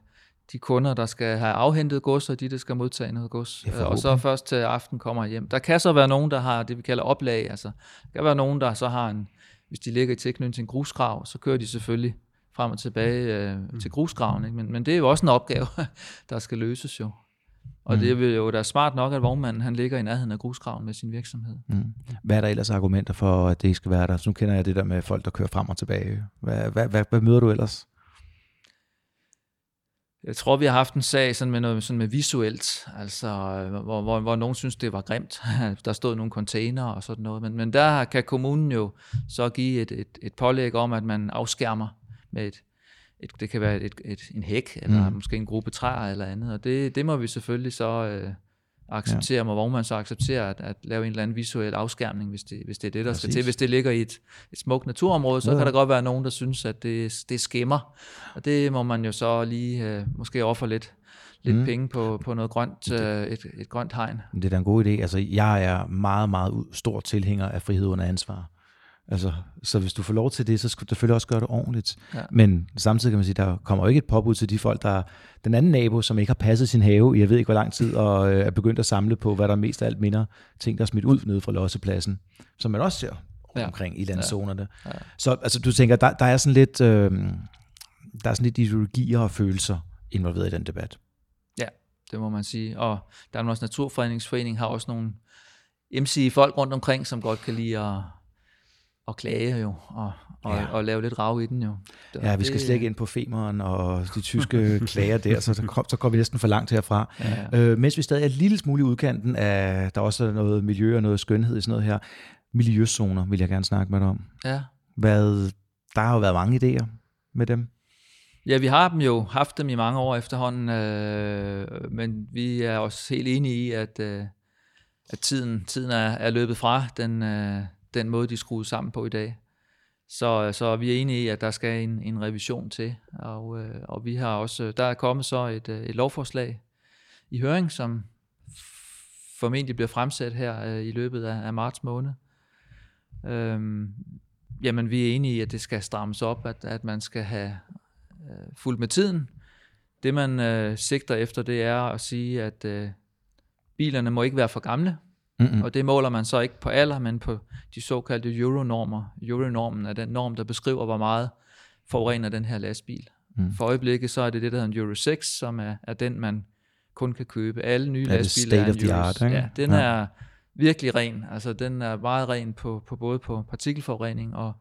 de kunder, der skal have afhentet gods, og de, der skal modtage noget gods. Uh, og så først til aften kommer hjem. Der kan så være nogen, der har det, vi kalder oplag. Altså, der kan være nogen, der så har en, hvis de ligger i tilknytning til en grusgrav, så kører de selvfølgelig frem og tilbage uh, til grusgraven. Ikke? Men, men det er jo også en opgave, der skal løses jo. Og mm. det er jo da smart nok, at vognmanden han ligger i nærheden af grusgraven med sin virksomhed. Mm. Hvad er der ellers argumenter for, at det ikke skal være der? Så nu kender jeg det der med folk, der kører frem og tilbage. Hvad, hvad, hvad, hvad møder du ellers? Jeg tror, vi har haft en sag sådan med, noget, sådan med visuelt, altså, hvor, hvor, hvor nogen synes, det var grimt. Der stod nogle container og sådan noget. Men, men der kan kommunen jo så give et, et, et pålæg om, at man afskærmer med et, et, det kan være et, et, en hæk, eller mm. måske en gruppe træer eller andet, og det, det må vi selvfølgelig så øh, acceptere, ja. må vognmanden så acceptere at, at lave en eller anden visuel afskærmning, hvis det, hvis det er det, der Præcis. skal til. Hvis det ligger i et, et smukt naturområde, så ja. kan der godt være nogen, der synes, at det, det skimmer, og det må man jo så lige øh, måske ofre lidt, lidt mm. penge på, på noget grønt, øh, et, et grønt hegn. Det er da en god idé. Altså, jeg er meget, meget stor tilhænger af frihed under ansvar. Altså, så hvis du får lov til det, så skal du selvfølgelig også gøre det ordentligt. Ja. Men samtidig kan man sige, der kommer jo ikke et påbud til de folk, der den anden nabo, som ikke har passet sin have i jeg ved ikke hvor lang tid, og øh, er begyndt at samle på, hvad der mest af alt minder ting, der er smidt ud nede fra lossepladsen, som man også ser Ja. omkring i landzonerne. Ja. Så altså, du tænker, der, der er sådan lidt, øh, der er sådan lidt ideologier og følelser involveret i den debat. det må man sige. Og Danmarks Naturfredningsforening har også nogle MC folk rundt omkring, som godt kan lide at, at klage jo, og, og, Ja. og lave lidt rav i den jo. Så Ja, vi skal slet ikke ind på femeren og de tyske klager der, så, der kom, så går vi næsten for langt herfra. Ja, Øh, mens vi stadig er et lille smule i udkanten af, der også er noget miljø og noget skønhed i sådan noget her. Miljøzoner vil jeg gerne snakke med dig om. ja. Hvad, der har jo været mange idéer med dem. Ja, vi har dem jo haft dem i mange år efterhånden, øh, men vi er også helt enige i, at, øh, at tiden, tiden er, er løbet fra den, øh, den måde, de er skruet sammen på i dag. Så, så vi er enige i, at der skal en, en revision til, og, øh, og vi har også, øh, der er kommet så et, øh, et lovforslag i høring, som formentlig bliver fremsat her øh, i løbet af, af marts måned. Øhm, jamen, vi er enige i, at det skal strammes op, at, at man skal have øh, fuldt med tiden. Det man øh, sigter efter, det er at sige, at øh, bilerne må ikke være for gamle, Mm-mm. og det måler man så ikke på alder, men på de såkaldte euronormer. Euronormen er den norm, der beskriver, hvor meget forurener den her lastbil. Mm. For øjeblikket så er det det, der hedder en Euro 6, som er, er den, man kun kan købe. Alle nye Er lastbiler state er of en the Euro, art, ikke? Ja, den Ja. er virkelig ren. Altså den er meget ren på, på både på partikelforurening og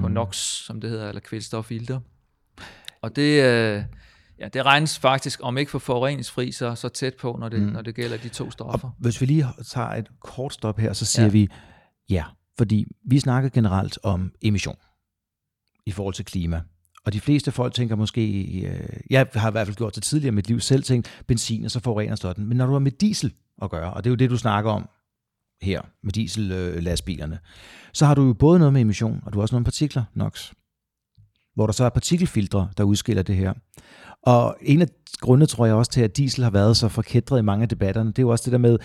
på Mm. NOx, som det hedder, eller kvælstoffilter. Og det, øh, ja, det regnes faktisk, om ikke for forureningsfri, så, så tæt på, når det, Mm. når det gælder de to stoffer. Og hvis vi lige tager et kort stop her, så siger ja. Vi ja, fordi vi snakker generelt om emission i forhold til klima. Og de fleste folk tænker måske, øh, jeg har i hvert fald gjort det tidligere i mit liv selv, tænkt benzin, og så forurener sådan. Men når du har med diesel at gøre, og det er jo det, du snakker om her med diesel-lastbilerne, så har du jo både noget med emission, og du har også noget med partikler, NOx, hvor der så er partikelfiltre, der udskiller det her. Og en af grundene, tror jeg også til, at diesel har været så forkædret i mange af debatterne, det er jo også det der med,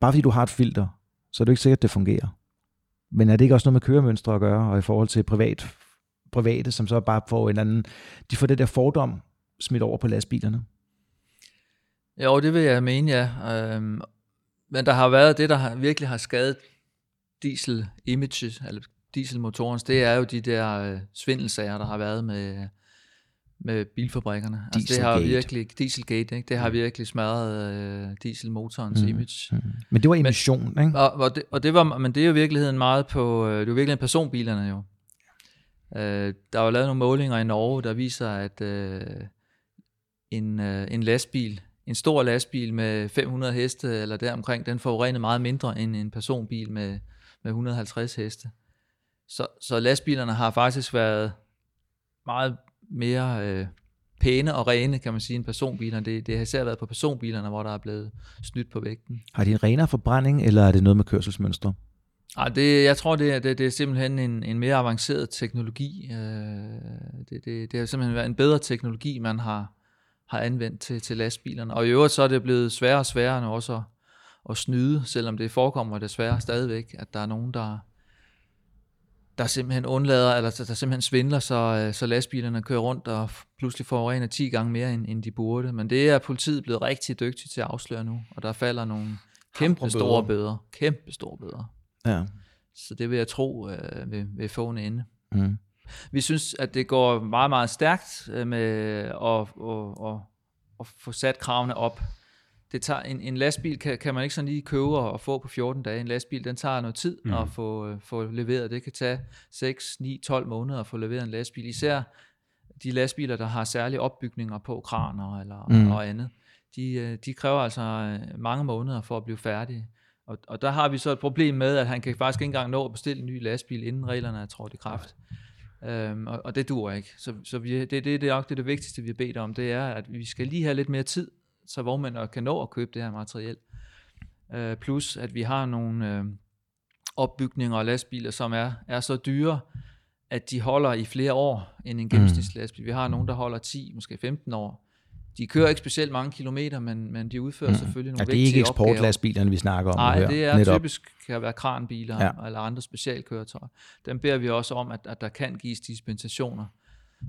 bare fordi du har et filter, så er det jo ikke sikkert, at det fungerer. Men er det ikke også noget med køremønstre at gøre, og i forhold til privat, private, som så bare får en anden, de får det der fordom smidt over på lastbilerne? Jo, det vil jeg mene, ja. Øhm, men der har været det, der har, virkelig har skadet diesel-images, eller dieselmotorens, det er jo de der øh, svindelsager, der har været med, med bilfabrikkerne. Altså, det har virkelig, Dieselgate, ikke? det har virkelig smadret øh, dieselmotorens Mm. image. Mm. Men det var emission, ikke? Og, og, det, og det var, men det er jo i virkeligheden meget på, øh, det er jo virkelig personbilerne jo. Øh, der er jo lavet nogle målinger i Norge, der viser, at øh, en, øh, en lastbil, en stor lastbil med 500 heste eller deromkring, den forurener meget mindre end en personbil med, med 150 heste. Så, så lastbilerne har faktisk været meget mere øh, pæne og rene, kan man sige, end personbilerne. Det, det har især været på personbilerne, hvor der er blevet snydt på vægten. Har de en renere forbrænding, eller er det noget med kørselsmønstre? Ej, det, jeg tror, det er, det, det er simpelthen en, en mere avanceret teknologi. Øh, det, det, det har simpelthen været en bedre teknologi, man har, har anvendt til, til lastbilerne. Og i øvrigt så er det blevet sværere og sværere nu også at, at snyde, selvom det forekommer desværre stadigvæk, at der er nogen, der, der simpelthen undlader, eller der, der simpelthen svindler, så, øh, så lastbilerne kører rundt og pludselig forurener 10 gange mere, end, end de burde. Men det er politiet blevet rigtig dygtige til at afsløre nu, og der falder nogle kæmpe store bøder. Kæmpe store bøder. Ja. Så det vil jeg tro øh, vil, vil få en ende. Mm. Vi synes, at det går meget, meget stærkt øh, med at, at, at, at få sat kravene op. Det tager, en, en lastbil kan, kan man ikke sådan lige købe og, få på 14 dage. En lastbil, den tager noget tid mm. at få, øh, få leveret. Det kan tage 6, 9, 12 måneder at få leveret en lastbil. Især de lastbiler, der har særlige opbygninger på kraner eller Mm. mm. og andet. De, øh, de kræver altså øh, mange måneder for at blive færdige. Og, og der har vi så et problem med, at han kan faktisk ikke engang nå at bestille en ny lastbil, inden reglerne er trådt i kraft. Øhm, og, og det dur ikke. Så, så vi, det, det, det er nok det, det vigtigste, vi har bedt om, det er, at vi skal lige have lidt mere tid, så vognmænd kan nå at købe det her materiel. Øh, plus, at vi har nogle øh, opbygninger og lastbiler, som er, er så dyre, at de holder i flere år end en gennemsnitslastbil. Vi har nogle, der holder 10, måske 15 år. de kører ikke specielt mange kilometer, men, men de udfører mm. selvfølgelig nogle ja, det er ikke vigtige opgaver. eksportlastbilerne, vi snakker om Nej, det er netop. typisk kan være kranbiler ja. eller andre specialkøretøjer. Dem beder vi også om, at, at der kan gives dispensationer,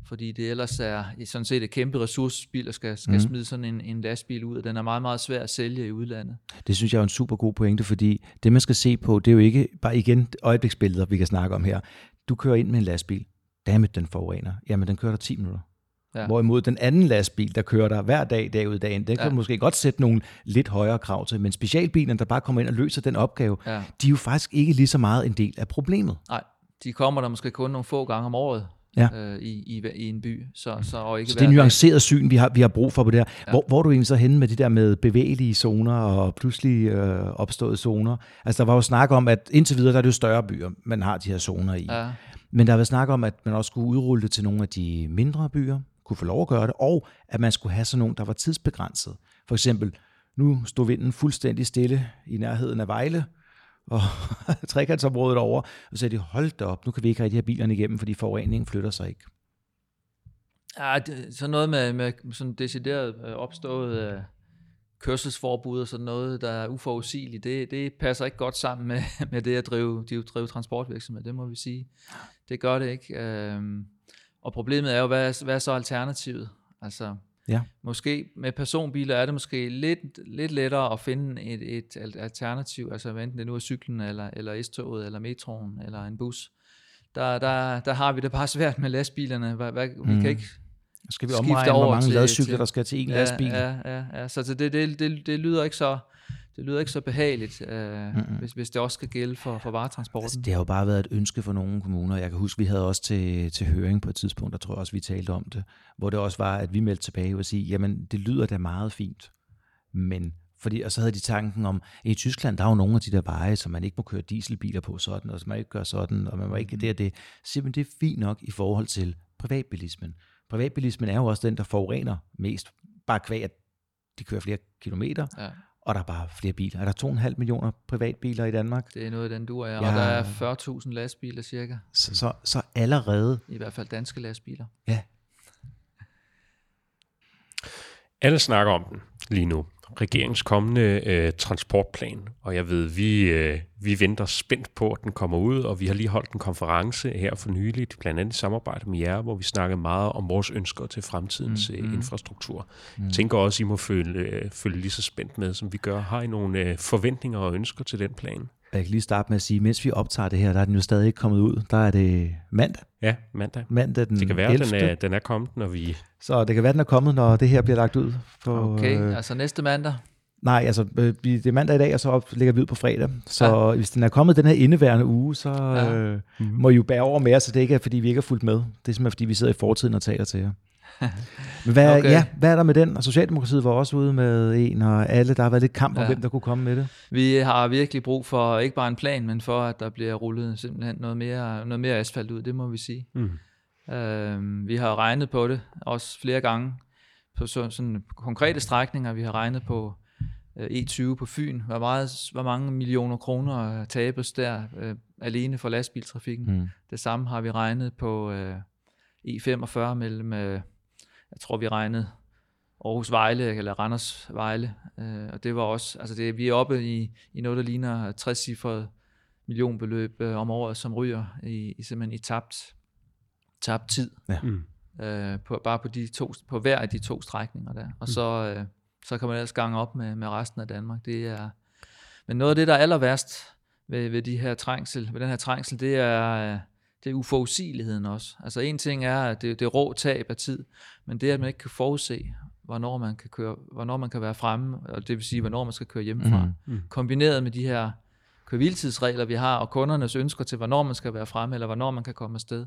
fordi det ellers er sådan set et kæmpe ressourcespil, at skal, skal mm. smide sådan en, en lastbil ud, og den er meget, meget svær at sælge i udlandet. Det synes jeg er en super god pointe, fordi det, man skal se på, det er jo ikke bare igen øjebliksbilleder, vi kan snakke om her. Du kører ind med en lastbil. Dammit, den forurener. Jamen, den kører der 10 minutter. Ja. Hvorimod den anden lastbil, der kører der hver dag, dag ud dag ind, den kan Ja. ja. måske godt sætte nogle lidt højere krav til, men specialbilerne, der bare kommer ind og løser den opgave, Ja. de er jo faktisk ikke lige så meget en del af problemet. Nej, de kommer der måske kun nogle få gange om året Ja. øh, i, i, i en by, så, så, og ikke Så det er dag. nuanceret syn, vi har, vi har brug for på det her. Ja. Hvor, hvor er du egentlig så henne med de der med bevægelige zoner og pludselig øh, opståede zoner? Altså der var jo snak om, at indtil videre der er det jo større byer, man har de her zoner i. Ja. Men der har været snak om, at man også skulle udrulle det til nogle af de mindre byer, kunne få lov at gøre det, og at man skulle have sådan nogle, der var tidsbegrænset. For eksempel, nu stod vinden fuldstændig stille i nærheden af Vejle, og trekantsområdet over, og så sagde de, hold da op, nu kan vi ikke rigtig have bilerne igennem, fordi forureningen flytter sig ikke. Ja, det, noget med, med sådan decideret øh, opstået øh, kørselsforbud og sådan noget, der er uforudsigeligt, det, det passer ikke godt sammen med, med det at drive, de drive transportvirksomhed, det må vi sige. Det gør det ikke. Øhm, og problemet er jo, hvad hvad er så alternativet? Altså, Ja. måske med personbiler er det måske lidt, lidt lettere at finde et, et al- alternativ, altså enten det nu er cyklen, eller, eller S-toget, eller metroen, eller en bus. Der, der, der har vi det bare svært med lastbilerne. Hvad, hvad, vi Mm. kan ikke Skal vi omregne, hvor mange til- ladcykler, til- der skal til en ja, lastbil? Ja, ja, ja. Så det, det, det, det lyder ikke så det lyder ikke så behageligt, øh, hvis, hvis det også skal gælde for, for varetransporten. Altså, det har jo bare været et ønske for nogle kommuner. Jeg kan huske, vi havde også til, til høring på et tidspunkt, der tror jeg også, vi talte om det, hvor det også var, at vi meldte tilbage og sige, jamen det lyder da meget fint, men fordi, og så havde de tanken om, at i Tyskland, der er jo nogle af de der veje, som man ikke må køre dieselbiler på sådan, og som man ikke gør sådan, og man må ikke det og det. Simpelthen, det er fint nok i forhold til privatbilismen. Privatbilismen er jo også den, der forurener mest, bare kvæg, at de kører flere kilometer, Ja, og der er bare flere biler. Er der 2,5 millioner privatbiler i Danmark? det er noget af den du er. Ja. Og der er 40.000 lastbiler cirka, Så, så, så allerede, i hvert fald danske lastbiler. ja, Alle snakker om den lige nu. Regeringens kommende øh, transportplan, og jeg ved, vi, øh, vi venter spændt på, at den kommer ud, og vi har lige holdt en konference her for nyligt, blandt andet i samarbejde med jer, hvor vi snakkede meget om vores ønsker til fremtidens mm, Mm, mm. infrastruktur. Mm. Jeg tænker også, I må følge, øh, følge lige så spændt med, som vi gør. Har I nogle øh, forventninger og ønsker til den plan? Jeg kan lige starte med at sige, mens vi optager det her, der er den jo stadig ikke kommet ud. Der er det mandag, Ja, mandag. mandag den Det kan være, at 11. den er, den er kommet, når vi... Så det kan være, den er kommet, når det her bliver lagt ud. På, Okay, øh, altså næste mandag. nej, altså øh, vi- det er mandag i dag, og så op, lægger vi ud på fredag. Så ja. hvis den er kommet den her indeværende uge, så Ja. øh, må I jo bære over med os, så det ikke er, fordi vi ikke har fulgt med. Det er simpelthen, fordi vi sidder i fortiden og taler til jer. Men hvad, Okay. ja, hvad er der med den? Og Socialdemokratiet var også ude med en, og alle, der har været lidt kamp om, Ja. hvem der kunne komme med det. Vi har virkelig brug for ikke bare en plan, men for at der bliver rullet simpelthen noget mere, noget mere asfalt ud, det må vi sige. Mm. Øh, vi har regnet på det også flere gange på så, sådan konkrete strækninger. Vi har regnet på øh, E20 på Fyn. Hvor, meget, hvor mange millioner kroner tabes der øh, alene for lastbiltrafikken. Mm. Det samme har vi regnet på øh, E45 mellem, øh, jeg tror vi regnede Aarhus Vejle eller Randers Vejle. Øh, og det var også, altså det, vi er oppe i, i noget, der ligner 60 cifret millionbeløb øh, om året, som ryger i, i simpelthen i tabt, tabt tid Mm. øh, på, bare på, de to, på hver af de to strækninger der. Og så, øh, så kan man ellers gange op med, med resten af Danmark. Det er, men noget af det, der er aller værst ved, ved, de her trængsel, ved den her trængsel, det er, øh, det er uforudsigeligheden også. Altså en ting er, at det, det er rå tab af tid, men det, at man ikke kan forudse, hvornår man kan, køre, hvornår man kan være fremme, og det vil sige, hvornår man skal køre hjemmefra. Mm. Mm. Kombineret med de her kørviltidsregler, vi har, og kundernes ønsker til, hvornår man skal være fremme, eller hvornår man kan komme afsted.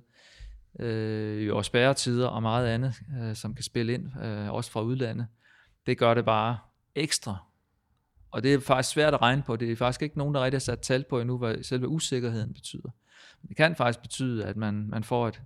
Øh, og spærretider og meget andet, øh, som kan spille ind, øh, også fra udlandet. Det gør det bare ekstra. Og det er faktisk svært at regne på. Det er faktisk ikke nogen, der rigtig har sat tal på endnu, hvad selve usikkerheden betyder. Det kan faktisk betyde, at man, man får et,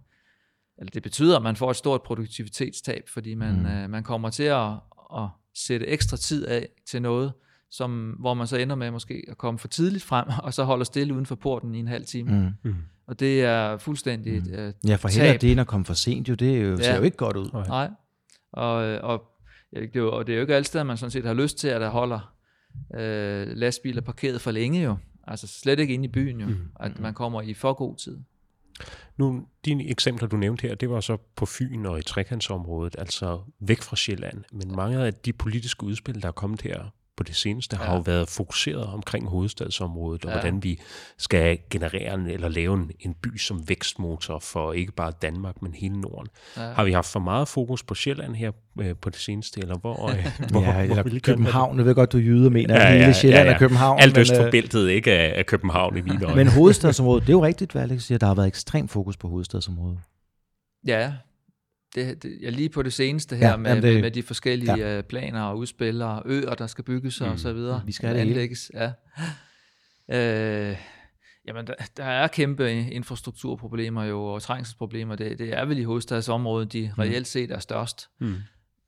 eller det betyder, at man får et stort produktivitetstab, fordi man, Mm. øh, man kommer til at, at sætte ekstra tid af til noget, som, hvor man så ender med måske at komme for tidligt frem, og så holder stille uden for porten i en halv time. Mm. Mm. Og det er fuldstændig mm. uh, Ja, for heller det end at komme for sent, jo, det er jo, ser Ja. jo ikke godt ud. Nej. Nej. Og, og ja, det er jo, og det er jo ikke altid, at man sådan set har lyst til, at der holder øh, lastbiler parkeret for længe jo. Altså slet ikke inde i byen jo, mm. at man kommer i for god tid. Nu, dine eksempler, du nævnte her, det var så på Fyn og i trekantsområdet, altså væk fra Sjælland. Men mange af de politiske udspil, der er kommet her på det seneste, ja. har jo været fokuseret omkring hovedstadsområdet, og ja. hvordan vi skal generere en, eller lave en, en by som vækstmotor for ikke bare Danmark, men hele Norden. Ja. Har vi haft for meget fokus på Sjælland her øh, på det seneste, eller hvor? Øh, hvor ja, eller hvor København, jeg ved godt, du jyder mener, ja, ja, hele Sjælland ja, ja. er København. Alt øst for øh, bæltet ikke er, er København i mine øjne. Men hovedstadsområdet, det er jo rigtigt, hvad Alex siger, der har været ekstrem fokus på hovedstadsområdet. Ja, det, det, ja, lige på det seneste her ja, med, det, med, de forskellige ja. Øh, planer og udspil og øer, der skal bygges mm. og så videre. Vi skal have det anlægges. Ja. Øh, jamen, der, der er kæmpe infrastrukturproblemer jo, og trængselsproblemer. Det, det er vel i hovedstadsområdet, de mm. reelt set er størst. Mm.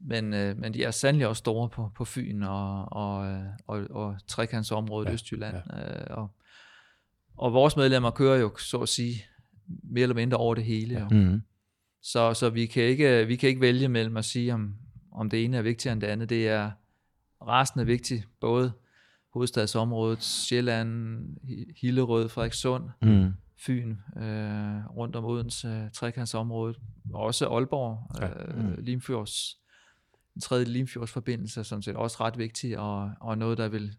Men, øh, men de er sandelig også store på, på Fyn og, og, øh, og, og trekantsområdet ja, Østjylland. Ja. Øh, og, og vores medlemmer kører jo, så at sige, mere eller mindre over det hele. Ja. Mm. Så, så vi, kan ikke, vi kan ikke vælge mellem at sige, om, om det ene er vigtigere end det andet. Det er resten er vigtigt, både hovedstadsområdet, Sjælland, Hillerød, Frederikssund, mm. Fyn, øh, rundt om Odense, trekantsområdet, og også Aalborg, ja. øh. Limfjords, den tredje Limfjordsforbindelse, som set også ret vigtig, og, og noget, der vil,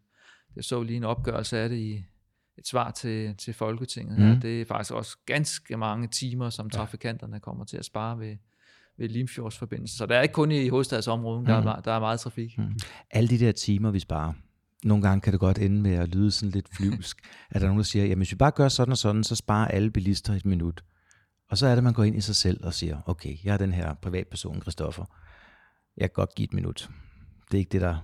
jeg så lige en opgørelse af det i, et svar til, til Folketinget. Mm. Ja, det er faktisk også ganske mange timer, som trafikanterne kommer til at spare ved, ved Limfjordsforbindelsen. Så der er ikke kun i hovedstadsområdet, mm. der, er, der er meget trafik. Mm. Alle de der timer, vi sparer, nogle gange kan det godt ende med at lyde sådan lidt flyvsk, at der er nogen, der siger, jamen hvis vi bare gør sådan og sådan, så sparer alle bilister et minut. Og så er det, man går ind i sig selv og siger, okay, jeg er den her privatperson, Christoffer. Jeg kan godt give et minut. Det er ikke det, der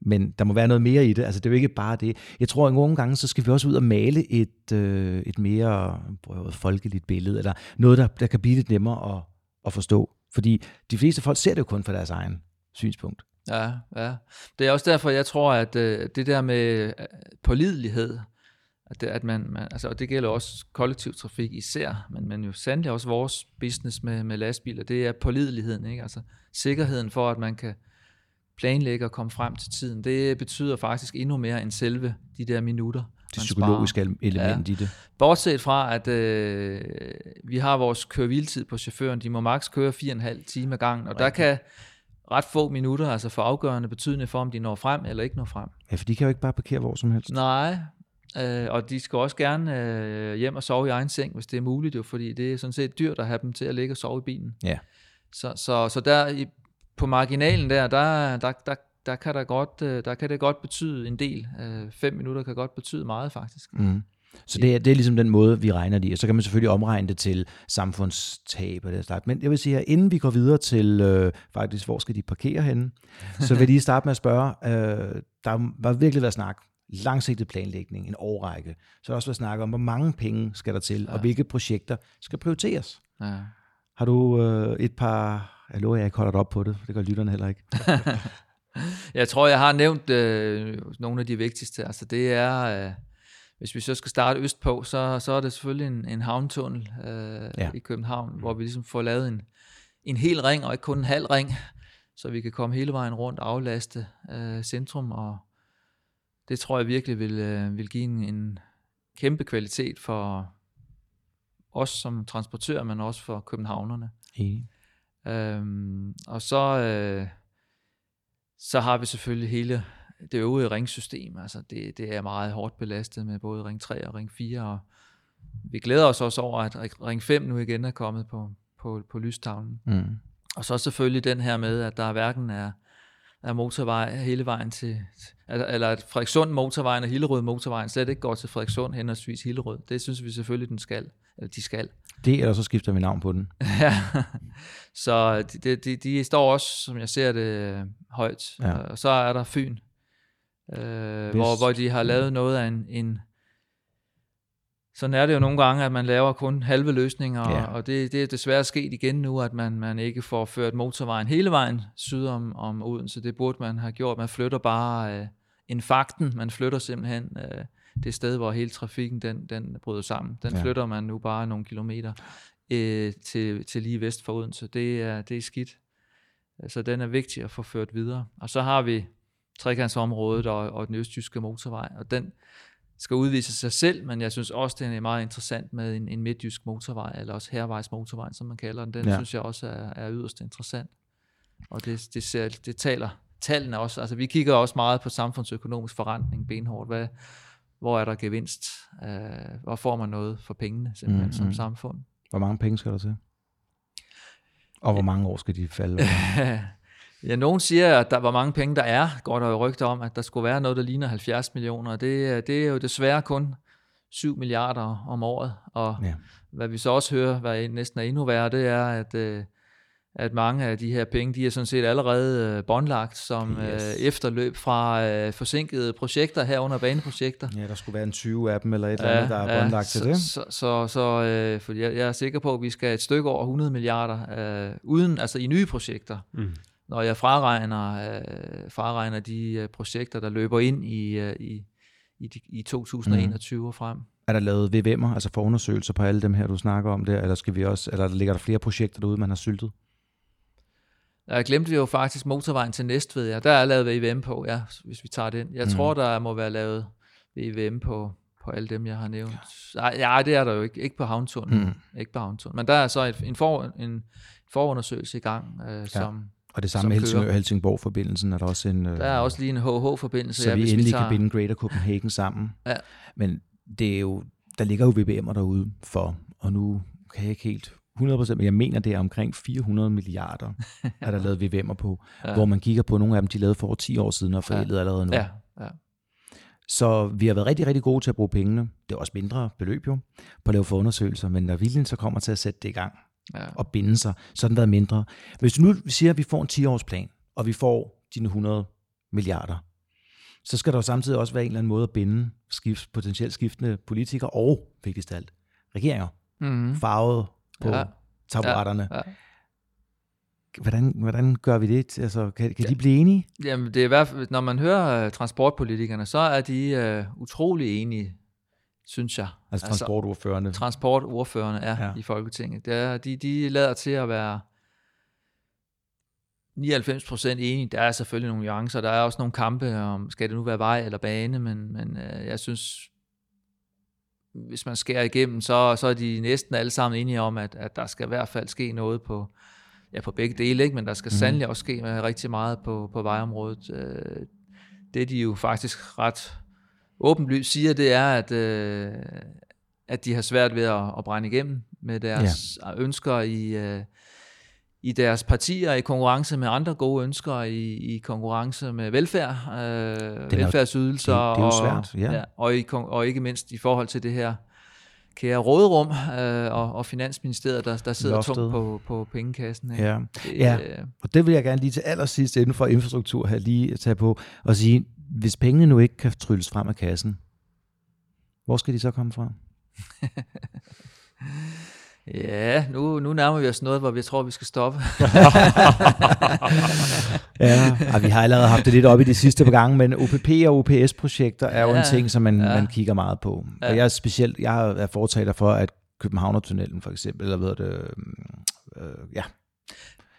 men der må være noget mere i det. Altså, det er jo ikke bare det. Jeg tror, at nogle gange, så skal vi også ud og male et, øh, et mere prøv, folkeligt billede, eller noget, der, der kan blive lidt nemmere at, at forstå. Fordi de fleste folk ser det jo kun fra deres egen synspunkt. Ja, ja. Det er også derfor, jeg tror, at øh, det der med øh, pålidelighed, at, det, at man, man, altså, og det gælder også kollektiv trafik især, men, men jo sandelig også vores business med, med lastbiler, det er pålideligheden, ikke? Altså sikkerheden for, at man kan planlægge og komme frem til tiden, det betyder faktisk endnu mere end selve de der minutter. Det psykologiske sparer. element ja. i det. Bortset fra, at øh, vi har vores køre på chaufføren, de må maks køre 4,5 timer gang, og der kan ret få minutter altså få afgørende betydning for, om de når frem eller ikke når frem. Ja, for de kan jo ikke bare parkere hvor som helst. Nej, øh, og de skal også gerne øh, hjem og sove i egen seng, hvis det er muligt, jo, fordi det er sådan set dyrt at have dem til at ligge og sove i bilen. Ja. Så, så, så der på marginalen der, der, der, der, der, kan, der, godt, øh, der kan det godt betyde en del. Øh, fem minutter kan godt betyde meget, faktisk. Mm. Så det er, det er ligesom den måde, vi regner det i. Og så kan man selvfølgelig omregne det til samfundstab og det start. Men jeg vil sige, at inden vi går videre til øh, faktisk, hvor skal de parkere henne, så vil jeg lige starte med at spørge, øh, der var virkelig været snak langsigtet planlægning, en årrække. Så er der også været snak om, hvor mange penge skal der til, ja. og hvilke projekter skal prioriteres. Ja. Har du øh, et par jeg lover, jeg ikke holder op på det. Det gør lytterne heller ikke. jeg tror, jeg har nævnt øh, nogle af de vigtigste. Altså det er, øh, hvis vi så skal starte østpå, så, så er det selvfølgelig en, en havntunnel øh, ja. i København, hvor vi ligesom får lavet en, en hel ring, og ikke kun en halv ring, så vi kan komme hele vejen rundt og aflaste øh, centrum. Og det tror jeg virkelig vil, øh, vil give en, en kæmpe kvalitet for os som transportør, men også for københavnerne. Ja. Øhm, og så, øh, så har vi selvfølgelig hele det øvrige ringsystem. Altså det, det er meget hårdt belastet med både ring 3 og ring 4. Og vi glæder os også over, at ring 5 nu igen er kommet på, på, på lystavlen. Mm. Og så selvfølgelig den her med, at der hverken er, er motorvej hele vejen til, eller at Frederikssund motorvejen og Hillerød motorvejen slet ikke går til Frederikssund henholdsvis Hillerød. Det synes vi selvfølgelig, den skal. Eller de skal. Det, eller så skifter vi navn på den. ja, så de, de, de står også, som jeg ser det, højt. Ja. Og så er der Fyn, øh, hvor, hvor de har lavet noget af en, en sådan er det jo nogle gange, at man laver kun halve løsninger, ja. og det, det er desværre sket igen nu, at man, man ikke får ført motorvejen hele vejen syd om, om Odense. Det burde man have gjort. Man flytter bare øh, en fakten, man flytter simpelthen øh, det sted, hvor hele trafikken den, den bryder sammen. Den ja. flytter man nu bare nogle kilometer øh, til, til lige vest for Odense. Det er, det er skidt. Så den er vigtig at få ført videre. Og så har vi trekantsområdet og, og den østjyske motorvej, og den skal udvise sig selv, men jeg synes også, det er meget interessant med en, en midtjysk motorvej, eller også hervejs motorvej, som man kalder den. Den ja. synes jeg også er, er yderst interessant. Og det, det, ser, det taler tallene også. Altså vi kigger også meget på samfundsøkonomisk forrentning benhårdt. Hvad, hvor er der gevinst? Uh, hvor får man noget for pengene simpelthen mm, som mm. samfund? Hvor mange penge skal der til? Og hvor mange år skal de falde? ja, nogen siger, at der hvor mange penge der er, går der jo rygter om, at der skulle være noget, der ligner 70 millioner. Det, det er jo desværre kun 7 milliarder om året. Og ja. hvad vi så også hører, hvad næsten er endnu værre, det er, at uh, at mange af de her penge, de er sådan set allerede øh, båndlagt som yes. øh, efterløb fra øh, forsinkede projekter herunder baneprojekter. Ja, der skulle være en 20 af dem eller et eller andet, der er ja, båndlagt så, til det. Så, så, så øh, for jeg, jeg er sikker på, at vi skal et stykke over 100 milliarder øh, uden, altså i nye projekter. Mm. Når jeg fraregner, øh, fraregner de øh, projekter, der løber ind i, øh, i, i, i 2021 mm. og frem. Er der lavet VVM'er, altså forundersøgelser på alle dem her, du snakker om der, eller, skal vi også, eller ligger der flere projekter derude, man har syltet? Der glemte vi jo faktisk motorvejen til Næstved. Ja. Der er lavet VVM på, ja, hvis vi tager den. Jeg mm. tror, der må være lavet VVM på, på alle dem, jeg har nævnt. Nej, ja, det er der jo ikke. Ikke på havntunnelen. Mm. Ikke på havntunnelen. Men der er så et, en, for, en forundersøgelse i gang, øh, ja. som og det samme med Helsingør Helsingborg-forbindelsen er der også en... Øh, der er også lige en HH-forbindelse. Så ja, vi endelig vi tager... kan binde Greater Copenhagen sammen. Ja. Men det er jo, der ligger jo VBM'er derude for, og nu kan jeg ikke helt 100%, men jeg mener, det er omkring 400 milliarder, er der lavet VVM'er på, ja. hvor man kigger på nogle af dem, de lavede for 10 år siden og forældet ja. allerede nu. Ja. Ja. Så vi har været rigtig, rigtig gode til at bruge pengene. Det er også mindre beløb jo, på at lave forundersøgelser, men når viljen så kommer til at sætte det i gang ja. og binde sig, så er den været mindre. Hvis du nu siger, at vi får en 10-årsplan, og vi får dine 100 milliarder, så skal der jo samtidig også være en eller anden måde at binde skift, potentielt skiftende politikere og, vigtigst alt, regeringer, mm-hmm. farvet på ja. taburetterne. Ja. Ja. Hvordan, hvordan gør vi det? Altså, kan, kan ja. de blive enige? Jamen, det er i hvert fald, når man hører uh, transportpolitikerne, så er de uh, utrolig enige, synes jeg. Altså, altså transportordførende? Transportordførende, ja, ja. i Folketinget. Det er, de, de lader til at være 99% enige. Der er selvfølgelig nogle nuancer. Der er også nogle kampe om, skal det nu være vej eller bane, men, men uh, jeg synes hvis man skærer igennem, så, så er de næsten alle sammen enige om, at, at der skal i hvert fald ske noget på, ja, på begge dele, ikke? men der skal mm. sandelig også ske med rigtig meget på, på vejområdet. Øh, det de jo faktisk ret åbenlyst siger, det er, at, øh, at de har svært ved at, at brænde igennem med deres ja. ønsker i, øh, i deres partier i konkurrence med andre gode ønsker, i, i konkurrence med velfærd, øh, velfærdsydelser, det, det er jo svært, ja. Ja, og, i, og ikke mindst i forhold til det her kære råderum øh, og, og Finansministeriet, der, der sidder Loftet. tungt på, på pengekassen. Ikke? Ja. Det, ja, øh, og det vil jeg gerne lige til allersidst inden for infrastruktur her lige tage på og sige, hvis pengene nu ikke kan trylles frem af kassen, hvor skal de så komme fra? Ja, nu, nu nærmer vi os noget, hvor vi tror, vi skal stoppe. ja, og vi har allerede haft det lidt op i de sidste par gange, men OPP og OPS-projekter er jo ja, en ting, som man, ja. man kigger meget på. Ja. Og jeg er specielt, jeg er fortaler for, at Københavnertunnelen for eksempel, eller hvad det, øh, ja.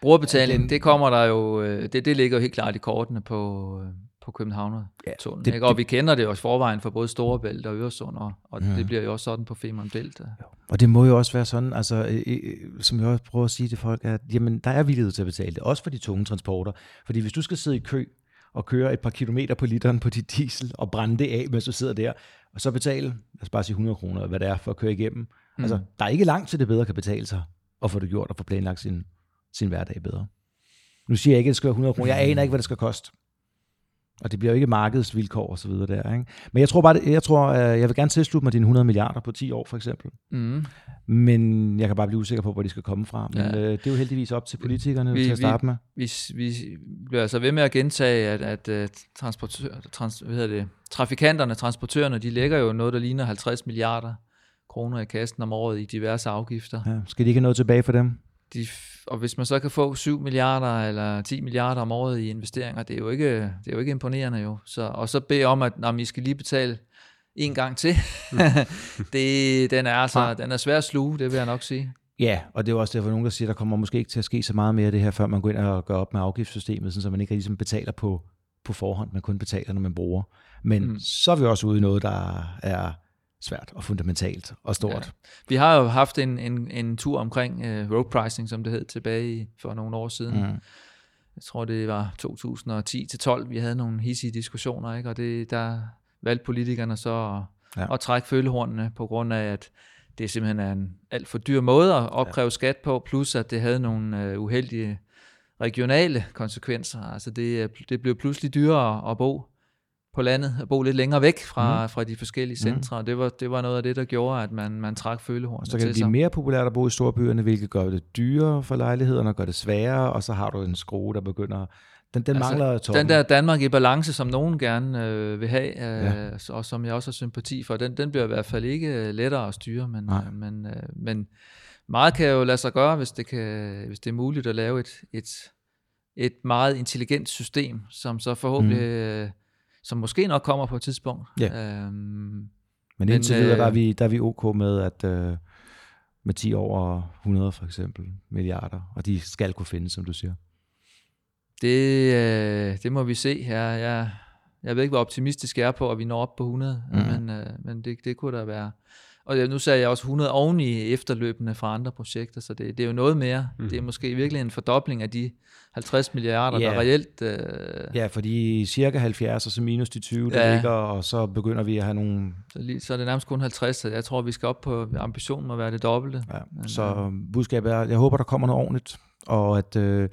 Brugerbetaling, det kommer der jo, øh, det, det ligger jo helt klart i kortene på, øh, på Københavner ja, det, ikke? Og det, vi kender det også forvejen for både Storebælt og Øresund, og, og ja. det bliver jo også sådan på Femern Bælt. Og det må jo også være sådan, altså, øh, øh, som jeg også prøver at sige til folk, at jamen, der er villighed til at betale det, også for de tunge transporter. Fordi hvis du skal sidde i kø og køre et par kilometer på literen på dit diesel og brænde det af, mens du sidder der, og så betale, lad os bare sige 100 kroner, hvad det er for at køre igennem. Mm. Altså, der er ikke langt til det bedre kan betale sig at få det gjort og få planlagt sin, sin hverdag bedre. Nu siger jeg ikke, at det skal være 100 kroner. Jeg aner ikke, hvad det skal koste. Og det bliver jo ikke markedsvilkår og så videre der. Ikke? Men jeg tror bare, jeg tror, øh, jeg vil gerne tilslutte mig dine 100 milliarder på 10 år for eksempel. Mm. Men jeg kan bare blive usikker på, hvor de skal komme fra. Men ja. øh, det er jo heldigvis op til politikerne vi, til at starte med. Vi, vi bliver altså ved med at gentage, at, at uh, transportør, trans, hvad hedder det, trafikanterne, transportørerne, de lægger jo noget, der ligner 50 milliarder kroner i kassen om året i diverse afgifter. Ja. Skal de ikke have noget tilbage for dem? De, og hvis man så kan få 7 milliarder eller 10 milliarder om året i investeringer, det er jo ikke, det er jo ikke imponerende jo. Så, og så bede om, at når I skal lige betale en gang til. Det, den er altså, den er svær at sluge, det vil jeg nok sige. Ja, og det er jo også derfor, nogen der siger, der kommer måske ikke til at ske så meget mere af det her, før man går ind og gør op med afgiftssystemet, sådan, så man ikke ligesom betaler på, på forhånd, man kun betaler, når man bruger. Men mm. så er vi også ude i noget, der er svært og fundamentalt og stort. Ja. Vi har jo haft en, en, en tur omkring uh, road pricing, som det hed tilbage i, for nogle år siden. Mm. Jeg tror, det var 2010-12, vi havde nogle hissige diskussioner, ikke? og det, der valgte politikerne så at, ja. at trække følehornene på grund af, at det simpelthen er en alt for dyr måde at opkræve ja. skat på, plus at det havde nogle uh, uheldige regionale konsekvenser. Altså det, det blev pludselig dyrere at bo på landet, at bo lidt længere væk fra, mm. fra de forskellige mhm. centre. Mm. Det, var, det var noget af det, der gjorde, at man, man trak følehorn. Så kan det blive mere populært at bo i storbyerne, hvilket gør det dyrere for lejlighederne og gør det sværere, og så har du en skrue, der begynder... Den, den altså, mangler toppen. Den der Danmark i balance, som nogen gerne øh, vil have, øh, ja. og som jeg også har sympati for, den, den bliver i hvert fald ikke øh, lettere at styre, men, øh, men, øh, men meget kan jo lade sig gøre, hvis det, kan, hvis det er muligt at lave et, et, et meget intelligent system, som så forhåbentlig... Mm. Som måske nok kommer på et tidspunkt. Ja. Øhm, men indtil videre, øh, der, er vi, der er vi ok med, at øh, med 10 over 100 for eksempel milliarder, og de skal kunne findes, som du siger. Det, øh, det må vi se her. Jeg, jeg ved ikke, hvor optimistisk jeg er på, at vi når op på 100, mm. men, øh, men det, det kunne da være og nu sagde jeg også 100 oven i efterløbende fra andre projekter, så det, det er jo noget mere. Mm. Det er måske virkelig en fordobling af de 50 milliarder, ja. der reelt... Øh... Ja, fordi cirka 70, og så minus de 20, der ja. ligger, og så begynder vi at have nogle... Så, lige, så er det nærmest kun 50, så jeg tror, vi skal op på ambitionen må være det dobbelte. Ja. Men, så øh... budskabet er, jeg håber, der kommer noget ordentligt, og at... Øh,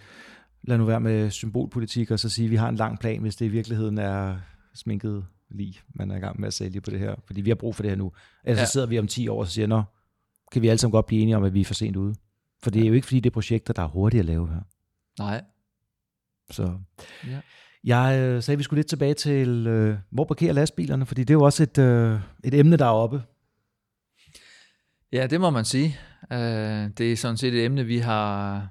lad nu være med symbolpolitik, og så sige, at vi har en lang plan, hvis det i virkeligheden er sminket lige, man er i gang med at sælge på det her. Fordi vi har brug for det her nu. Ellers ja. så sidder vi om 10 år og siger, nå, kan vi alle sammen godt blive enige om, at vi er for sent ude. For det er jo ikke, fordi det er projekter, der er hurtige at lave her. Nej. Så ja. jeg øh, sagde, at vi skulle lidt tilbage til, øh, hvor parkerer lastbilerne, fordi det er jo også et, øh, et emne, der er oppe. Ja, det må man sige. Uh, det er sådan set et emne, vi har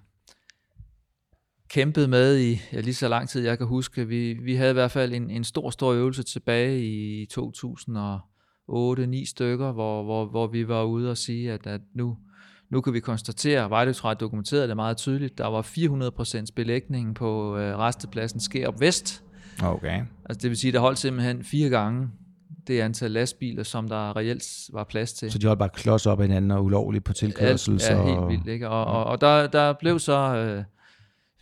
kæmpet med i ja, lige så lang tid, jeg kan huske. Vi, vi havde i hvert fald en, en stor, stor øvelse tilbage i 2008-9 stykker, hvor, hvor, hvor vi var ude og sige, at, at nu, nu kan vi konstatere, at Vejdirektoratet dokumenterede det meget tydeligt, der var 400% belægning på øh, restepladsen Skærup Vest. Okay. Altså det vil sige, der holdt simpelthen fire gange det antal lastbiler, som der reelt var plads til. Så de holdt bare klods op af hinanden og ulovligt på tilkørsel? Ja, så... helt vildt. Ikke? Og, og, og der, der blev så... Øh,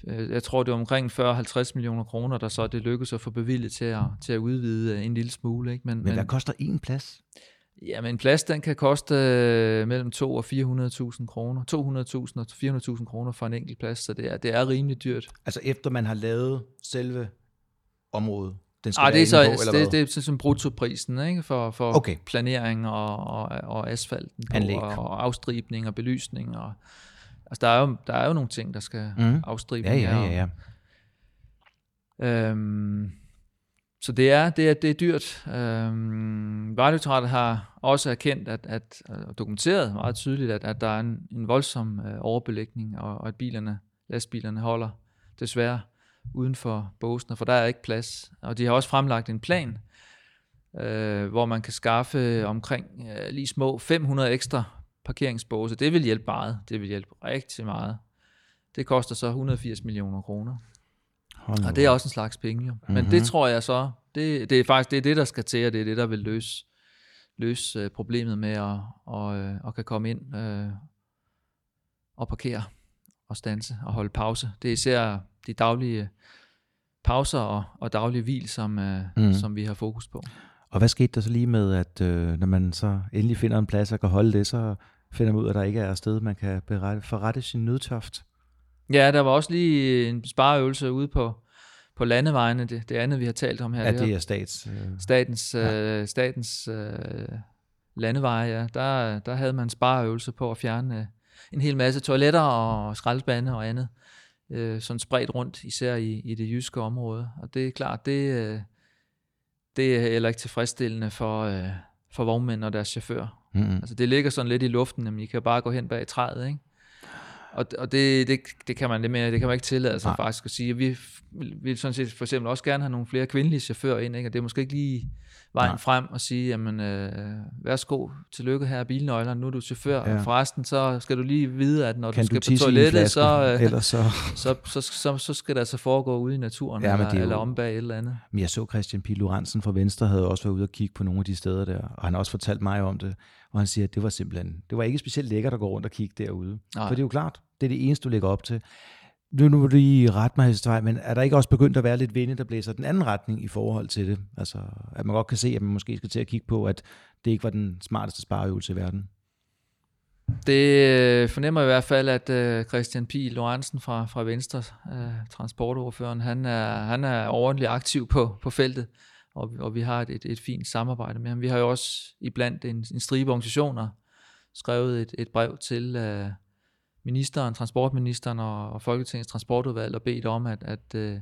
jeg tror, det var omkring 40-50 millioner kroner, der så det lykkedes at få bevilget til at, til at udvide øh, en lille smule. Ikke? Men, men hvad koster en plads? Ja, men en plads, den kan koste øh, mellem 2 og 400.000 kroner. 200.000 og 400.000 kroner for en enkelt plads, så det er, det er rimelig dyrt. Altså efter man har lavet selve området? Den skal ah, det, er så, på, eller det, det, det er sådan bruttoprisen ikke? for, for okay. planering og, og, og asfalten på, og, og afstribning og belysning og Altså, der er jo, der er jo nogle ting, der skal mm. afstribe. Ja, ja, ja, ja. Øhm, så det er, det er, det er dyrt. Øhm, Vejdirektoratet har også erkendt at, at, og dokumenteret meget tydeligt, at, at der er en, en voldsom øh, overbelægning, og, og at bilerne, lastbilerne holder desværre uden for båsene, for der er ikke plads. Og de har også fremlagt en plan, øh, hvor man kan skaffe omkring øh, lige små 500 ekstra parkeringsbåse. Det vil hjælpe meget. Det vil hjælpe rigtig meget. Det koster så 180 millioner kroner. Og det er også en slags penge. Jo. Men mm-hmm. det tror jeg så, det, det er faktisk det, er det, der skal til, og det er det, der vil løse, løse uh, problemet med at og, uh, og kan komme ind uh, og parkere og stanse og holde pause. Det er især de daglige pauser og, og daglige hvil, som, uh, mm. som vi har fokus på. Og hvad skete der så lige med, at øh, når man så endelig finder en plads og kan holde det, så finder man ud af, at der ikke er sted, man kan berette, forrette sin nødtørft. Ja, der var også lige en spareøvelse ude på, på landevejene, det, det andet, vi har talt om her. Ja, det er stats, øh, statens, ja. øh, statens øh, landeveje, ja. Der, der havde man spareøvelse på at fjerne øh, en hel masse toiletter og skraldespande og andet, øh, sådan spredt rundt, især i, i det jyske område. Og det er klart, det, øh, det er heller ikke tilfredsstillende for, øh, for vognmænd og deres chauffør. Mm-hmm. Altså det ligger sådan lidt i luften, at I kan bare gå hen bag træet, ikke? og, og det, det, det, kan man, det, det kan man ikke tillade sig Nej. faktisk at sige. Vi vil sådan set for eksempel også gerne have nogle flere kvindelige chauffører ind, ikke? og det er måske ikke lige vejen Nej. frem og sige, jamen øh, værsgo, tillykke her bilnøglerne, nu er du chauffør, Ja. ja. forresten så skal du lige vide, at når Kan du skal du på toilettet, så, øh, Ellers så... så, så, så, så skal det altså foregå ude i naturen, Ja, eller, er jo- eller om bag et eller andet. Men jeg så Christian P. Lorentzen fra Venstre havde også været ude og kigge på nogle af de steder der, og han har også fortalt mig om det, og han siger, at det var simpelthen, det var ikke specielt lækkert at gå rundt og kigge derude. Nej. For det er jo klart, det er det eneste, du lægger op til. Nu, nu må du lige rette mig, Hestevej, men er der ikke også begyndt at være lidt vinde, der blæser den anden retning i forhold til det? Altså, at man godt kan se, at man måske skal til at kigge på, at det ikke var den smarteste spareøvelse i verden. Det øh, fornemmer i hvert fald, at øh, Christian Pihl Lorentzen fra, fra Venstre, øh, transportordføreren, han er, han er ordentligt aktiv på, på feltet, og, og vi har et, et, et fint samarbejde med ham. Vi har jo også iblandt en, en stribe organisationer skrevet et, et brev til øh, ministeren, transportministeren og, og Folketingets transportudvalg og bedt om, at, at øh,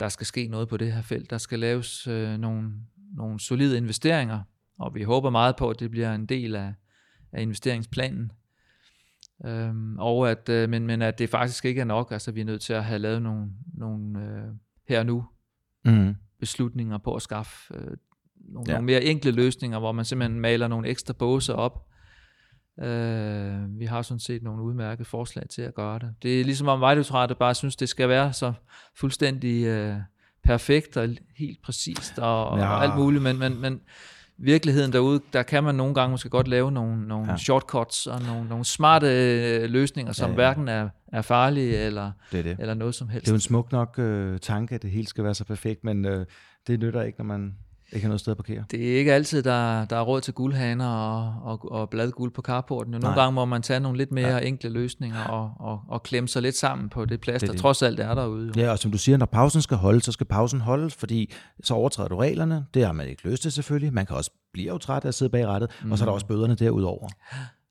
der skal ske noget på det her felt. Der skal laves øh, nogle, nogle solide investeringer, og vi håber meget på, at det bliver en del af, af investeringsplanen. Øhm, og at, øh, men, men at det faktisk ikke er nok, altså vi er nødt til at have lavet nogle, nogle øh, her og nu Mm beslutninger på at skaffe øh, nogle, Ja. nogle mere enkle løsninger, hvor man simpelthen maler nogle ekstra båse op. Øh, vi har sådan set nogle udmærkede forslag til at gøre det. Det er ligesom om Vejdirektoratet bare synes, det skal være så fuldstændig øh, perfekt og helt præcist og. Ja. og alt muligt, men, men, men virkeligheden derude, der kan man nogle gange måske godt lave nogle, nogle Ja. shortcuts og nogle, nogle smarte øh, løsninger, som ja. ja. hverken er, er farlige eller, Det er det. eller noget som helst. Det er jo en smuk nok øh, tanke, at det hele skal være så perfekt, men øh, det nytter ikke, når man ikke har noget sted at parkere. Det er ikke altid, der, der er råd til guldhaner og, og, og bladguld på carporten. Nogle Nej. gange må man tage nogle lidt mere Ja. enkle løsninger og, og, og klemme sig lidt sammen på det plads, Det er der det. trods alt er derude. Jo. Ja, og som du siger, når pausen skal holde, så skal pausen holde, fordi så overtræder du reglerne. Det har man ikke lyst til selvfølgelig. Man kan også blive jo træt af at sidde bag rattet, mm. og så er der også bøderne derudover.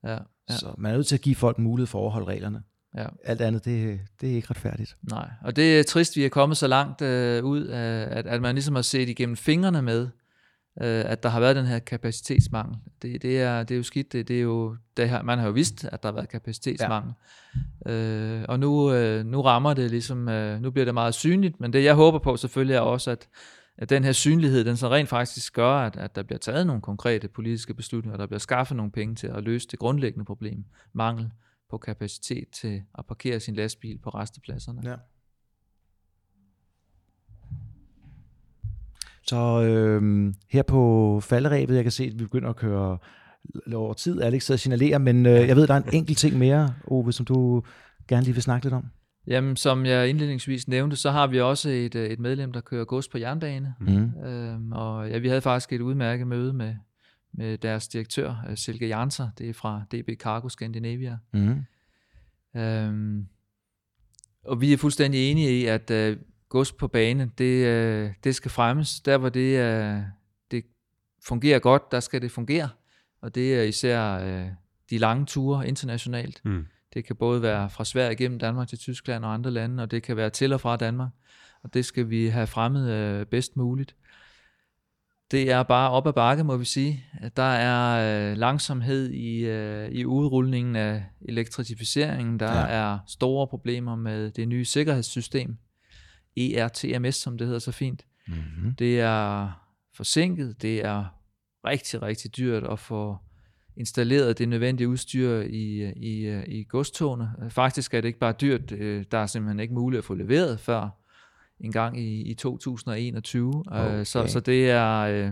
Ja. ja, Så man er nødt til at give folk mulighed for at overholde reglerne. Ja. Alt andet, det, det er ikke retfærdigt. Nej, og det er trist, vi er kommet så langt øh, ud, af, at, at man ligesom har set igennem fingrene med, øh, at der har været den her kapacitetsmangel. Det, det, er, det er jo skidt. Det, det er jo, det her, man har jo vidst, at der har været kapacitetsmangel. Ja. Øh, og nu, øh, nu rammer det ligesom, øh, nu bliver det meget synligt, men det jeg håber på selvfølgelig er også, at, at den her synlighed, den så rent faktisk gør, at, at der bliver taget nogle konkrete politiske beslutninger, der bliver skaffet nogle penge til at løse det grundlæggende problem, mangel på kapacitet til at parkere sin lastbil på restepladserne. Ja. Så øh, her på falderæbet, jeg kan se, at vi begynder at køre over tid. Alex sidder og signalerer, men øh, jeg ved, der er en enkelt ting mere, Ove, som du gerne lige vil snakke lidt om. Jamen, som jeg indledningsvis nævnte, så har vi også et, øh, et medlem, der kører gods på jernbane. Mm. Øhm, og ja, vi havde faktisk et udmærket møde med, med deres direktør, øh, Silke Janser. Det er fra DB Cargo Scandinavia. Mm. Øhm, og vi er fuldstændig enige i, at øh, gods på bane, det, øh, det skal fremmes. Der, hvor det, øh, det fungerer godt, der skal det fungere. Og det er især øh, de lange ture internationalt. Mm. Det kan både være fra Sverige gennem Danmark til Tyskland og andre lande, og det kan være til og fra Danmark. Og det skal vi have fremmet øh, bedst muligt. Det er bare op ad bakke, må vi sige. Der er øh, langsomhed i, øh, i udrulningen af elektrificeringen. Der Ja. er store problemer med det nye sikkerhedssystem. ERTMS, som det hedder så fint. Mm. Det er forsinket, det er rigtig, rigtig dyrt at få installeret det nødvendige udstyr i, i, i godstogene. Faktisk er det ikke bare dyrt, øh, der er simpelthen ikke muligt at få leveret før en gang i, i 2021. Okay. Øh, Så, så det er... øh,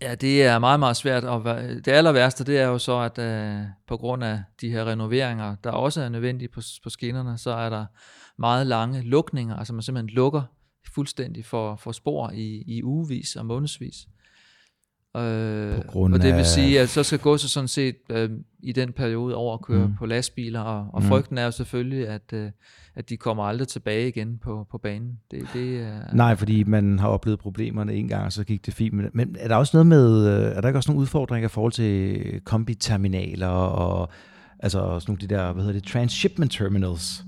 Ja, det er meget, meget svært. Og det aller værste, det er jo så, at øh, på grund af de her renoveringer, der også er nødvendige på, på skinnerne, så er der meget lange lukninger. Altså man simpelthen lukker fuldstændig for, for spor i, i ugevis og månedsvis. Øh, På grund og det vil sige, at så skal godset sådan set øh, i den periode over at køre Mm. på lastbiler, og, og Mm. frygten er jo selvfølgelig, at, øh, at de kommer aldrig tilbage igen på, på banen. Det, det er, Nej, fordi man har oplevet problemerne en gang, og så gik det fint. Men- Men er der også noget med, øh, er der ikke også nogle udfordringer i forhold til kombiterminaler og altså sådan nogle de der, hvad hedder det, transshipment terminals?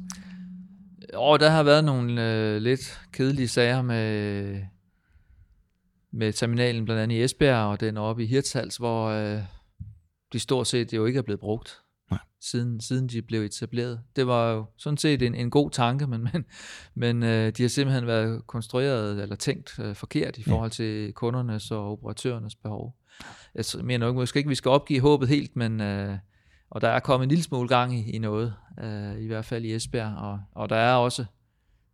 Og der har været nogle øh, lidt kedelige sager med, med terminalen, blandt andet i Esbjerg, og den oppe i Hirtshals, hvor øh, de stort set jo ikke er blevet brugt. Nej. Siden, siden de blev etableret. Det var jo sådan set en, en god tanke, men, men, men øh, de har simpelthen været konstrueret eller tænkt øh, forkert i Ja. forhold til kundernes og operatørernes behov. Jeg mener nok måske ikke, vi skal opgive håbet helt, men øh, og der er kommet en lille smule gang i, i noget, øh, i hvert fald i Esbjerg, og, og der er også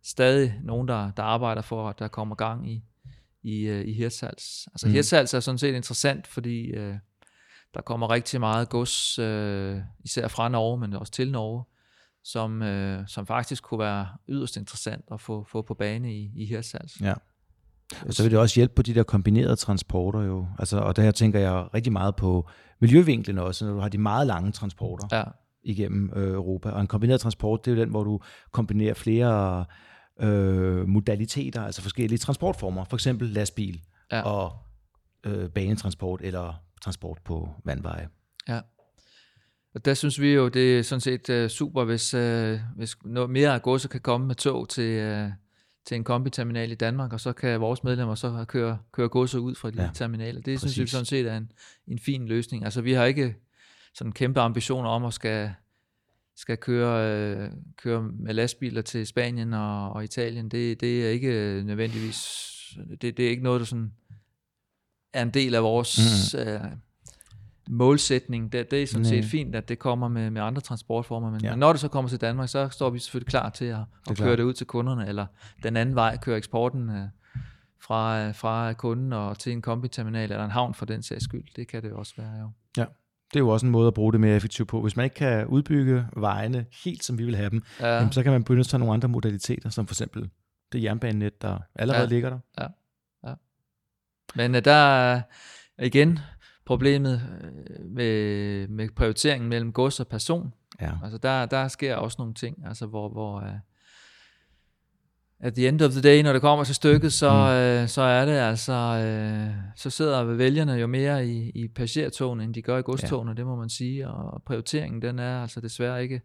stadig nogen, der, der arbejder for, at der kommer gang i, i, øh, i Hirtshals. Altså Mm. Hirtshals er sådan set interessant, fordi øh, der kommer rigtig meget gods, øh, især fra Norge, men også til Norge, som, øh, som faktisk kunne være yderst interessant at få, få på bane i, i Hirtshals. Ja. Og så vil det også hjælpe på de der kombinerede transporter jo. Altså, og der tænker jeg rigtig meget på miljøvinklen også, når du har de meget lange transporter Ja, igennem øh, Europa. Og en kombineret transport, det er jo den, hvor du kombinerer flere øh, modaliteter, altså forskellige transportformer. For eksempel lastbil Ja. og øh, banetransport eller transport på vandveje. ja. Og der synes vi jo, det er sådan set uh, super, hvis, uh, hvis noget mere af godset kan komme med tog til, uh, til en kombiterminal i Danmark, og så kan vores medlemmer så køre, køre godset ud fra de Ja, terminaler. Det synes vi præcis. sådan set er en, en fin løsning. Altså vi har ikke sådan kæmpe ambitioner om at skal, skal køre, øh, køre med lastbiler til Spanien og, og Italien. Det, det er ikke nødvendigvis, det, det er ikke noget, der sådan er en del af vores mm. øh, målsætning. Det, det er sådan set fint, at det kommer med, med andre transportformer, men, Ja. ja. men når det så kommer til Danmark, så står vi selvfølgelig klar til at, at klart. køre det ud til kunderne, eller den anden vej, køre eksporten øh, fra, fra kunden og til en kombiterminal, eller en havn for den sags skyld. Det kan det også være, jo. Det er jo også en måde at bruge det mere effektivt på. Hvis man ikke kan udbygge vejene helt som vi vil have dem, ja. Ja, jamen, så kan man benytte sig af nogle andre modaliteter, som for eksempel det jernbanenet, der allerede ja. Ja. ligger der. Men øh, der er igen problemet øh, med, med prioriteringen mellem gods og person. Ja. Altså der, der sker også nogle ting, altså hvor, hvor uh, at the end of the day, når det kommer til stykket, så, mm. uh, så er det altså, uh, så sidder vælgerne jo mere i, i passagertogene, end de gør i godstogene, ja. det må man sige, og prioriteringen, den er altså desværre ikke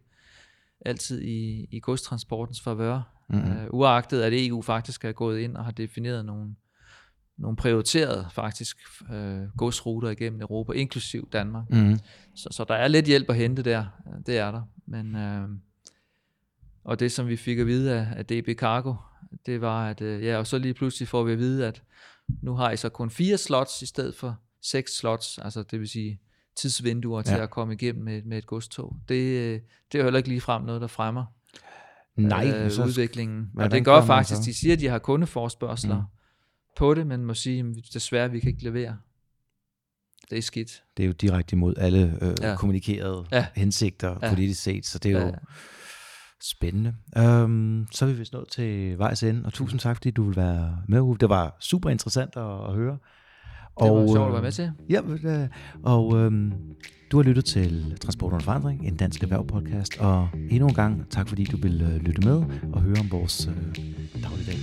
altid i, i godstransportens favør. Mm-hmm. Uh, uagtet at EU faktisk er gået ind og har defineret nogle, nogle prioriterede faktisk uh, godsruter igennem Europa, inklusiv Danmark. Mm-hmm. Så, så der er lidt hjælp at hente der, det er der. Men, øh, og det som vi fik at vide af, af DB Cargo, det var, at øh, ja, og så lige pludselig får vi at vide, at nu har I så kun fire slots i stedet for seks slots, altså det vil sige tidsvinduer til Ja. at komme igennem med, med et godstog. Det, øh, det er jo heller ikke ligefrem noget, der fremmer Nej, øh, så, udviklingen. Og det gør faktisk, så? de siger, at de har kundeforspørgseler Mm. på det, men må sige, at desværre, vi kan ikke levere. Det er skidt. det er jo direkte imod alle øh, ja. Kommunikerede ja. Hensigter ja. Ja. politisk set, så det er jo Ja. Spændende. Um, så er vi vist nået til vejs ende, og tusind tak, fordi du vil være med, Uffe. Det var super interessant at, at høre. Det var sjovt at være med til. Ja, og øhm, du har lyttet til Transport under forandring, en dansk erhverv podcast, og endnu en gang tak fordi du vil øh, lytte med og høre om vores øh, dagligdag.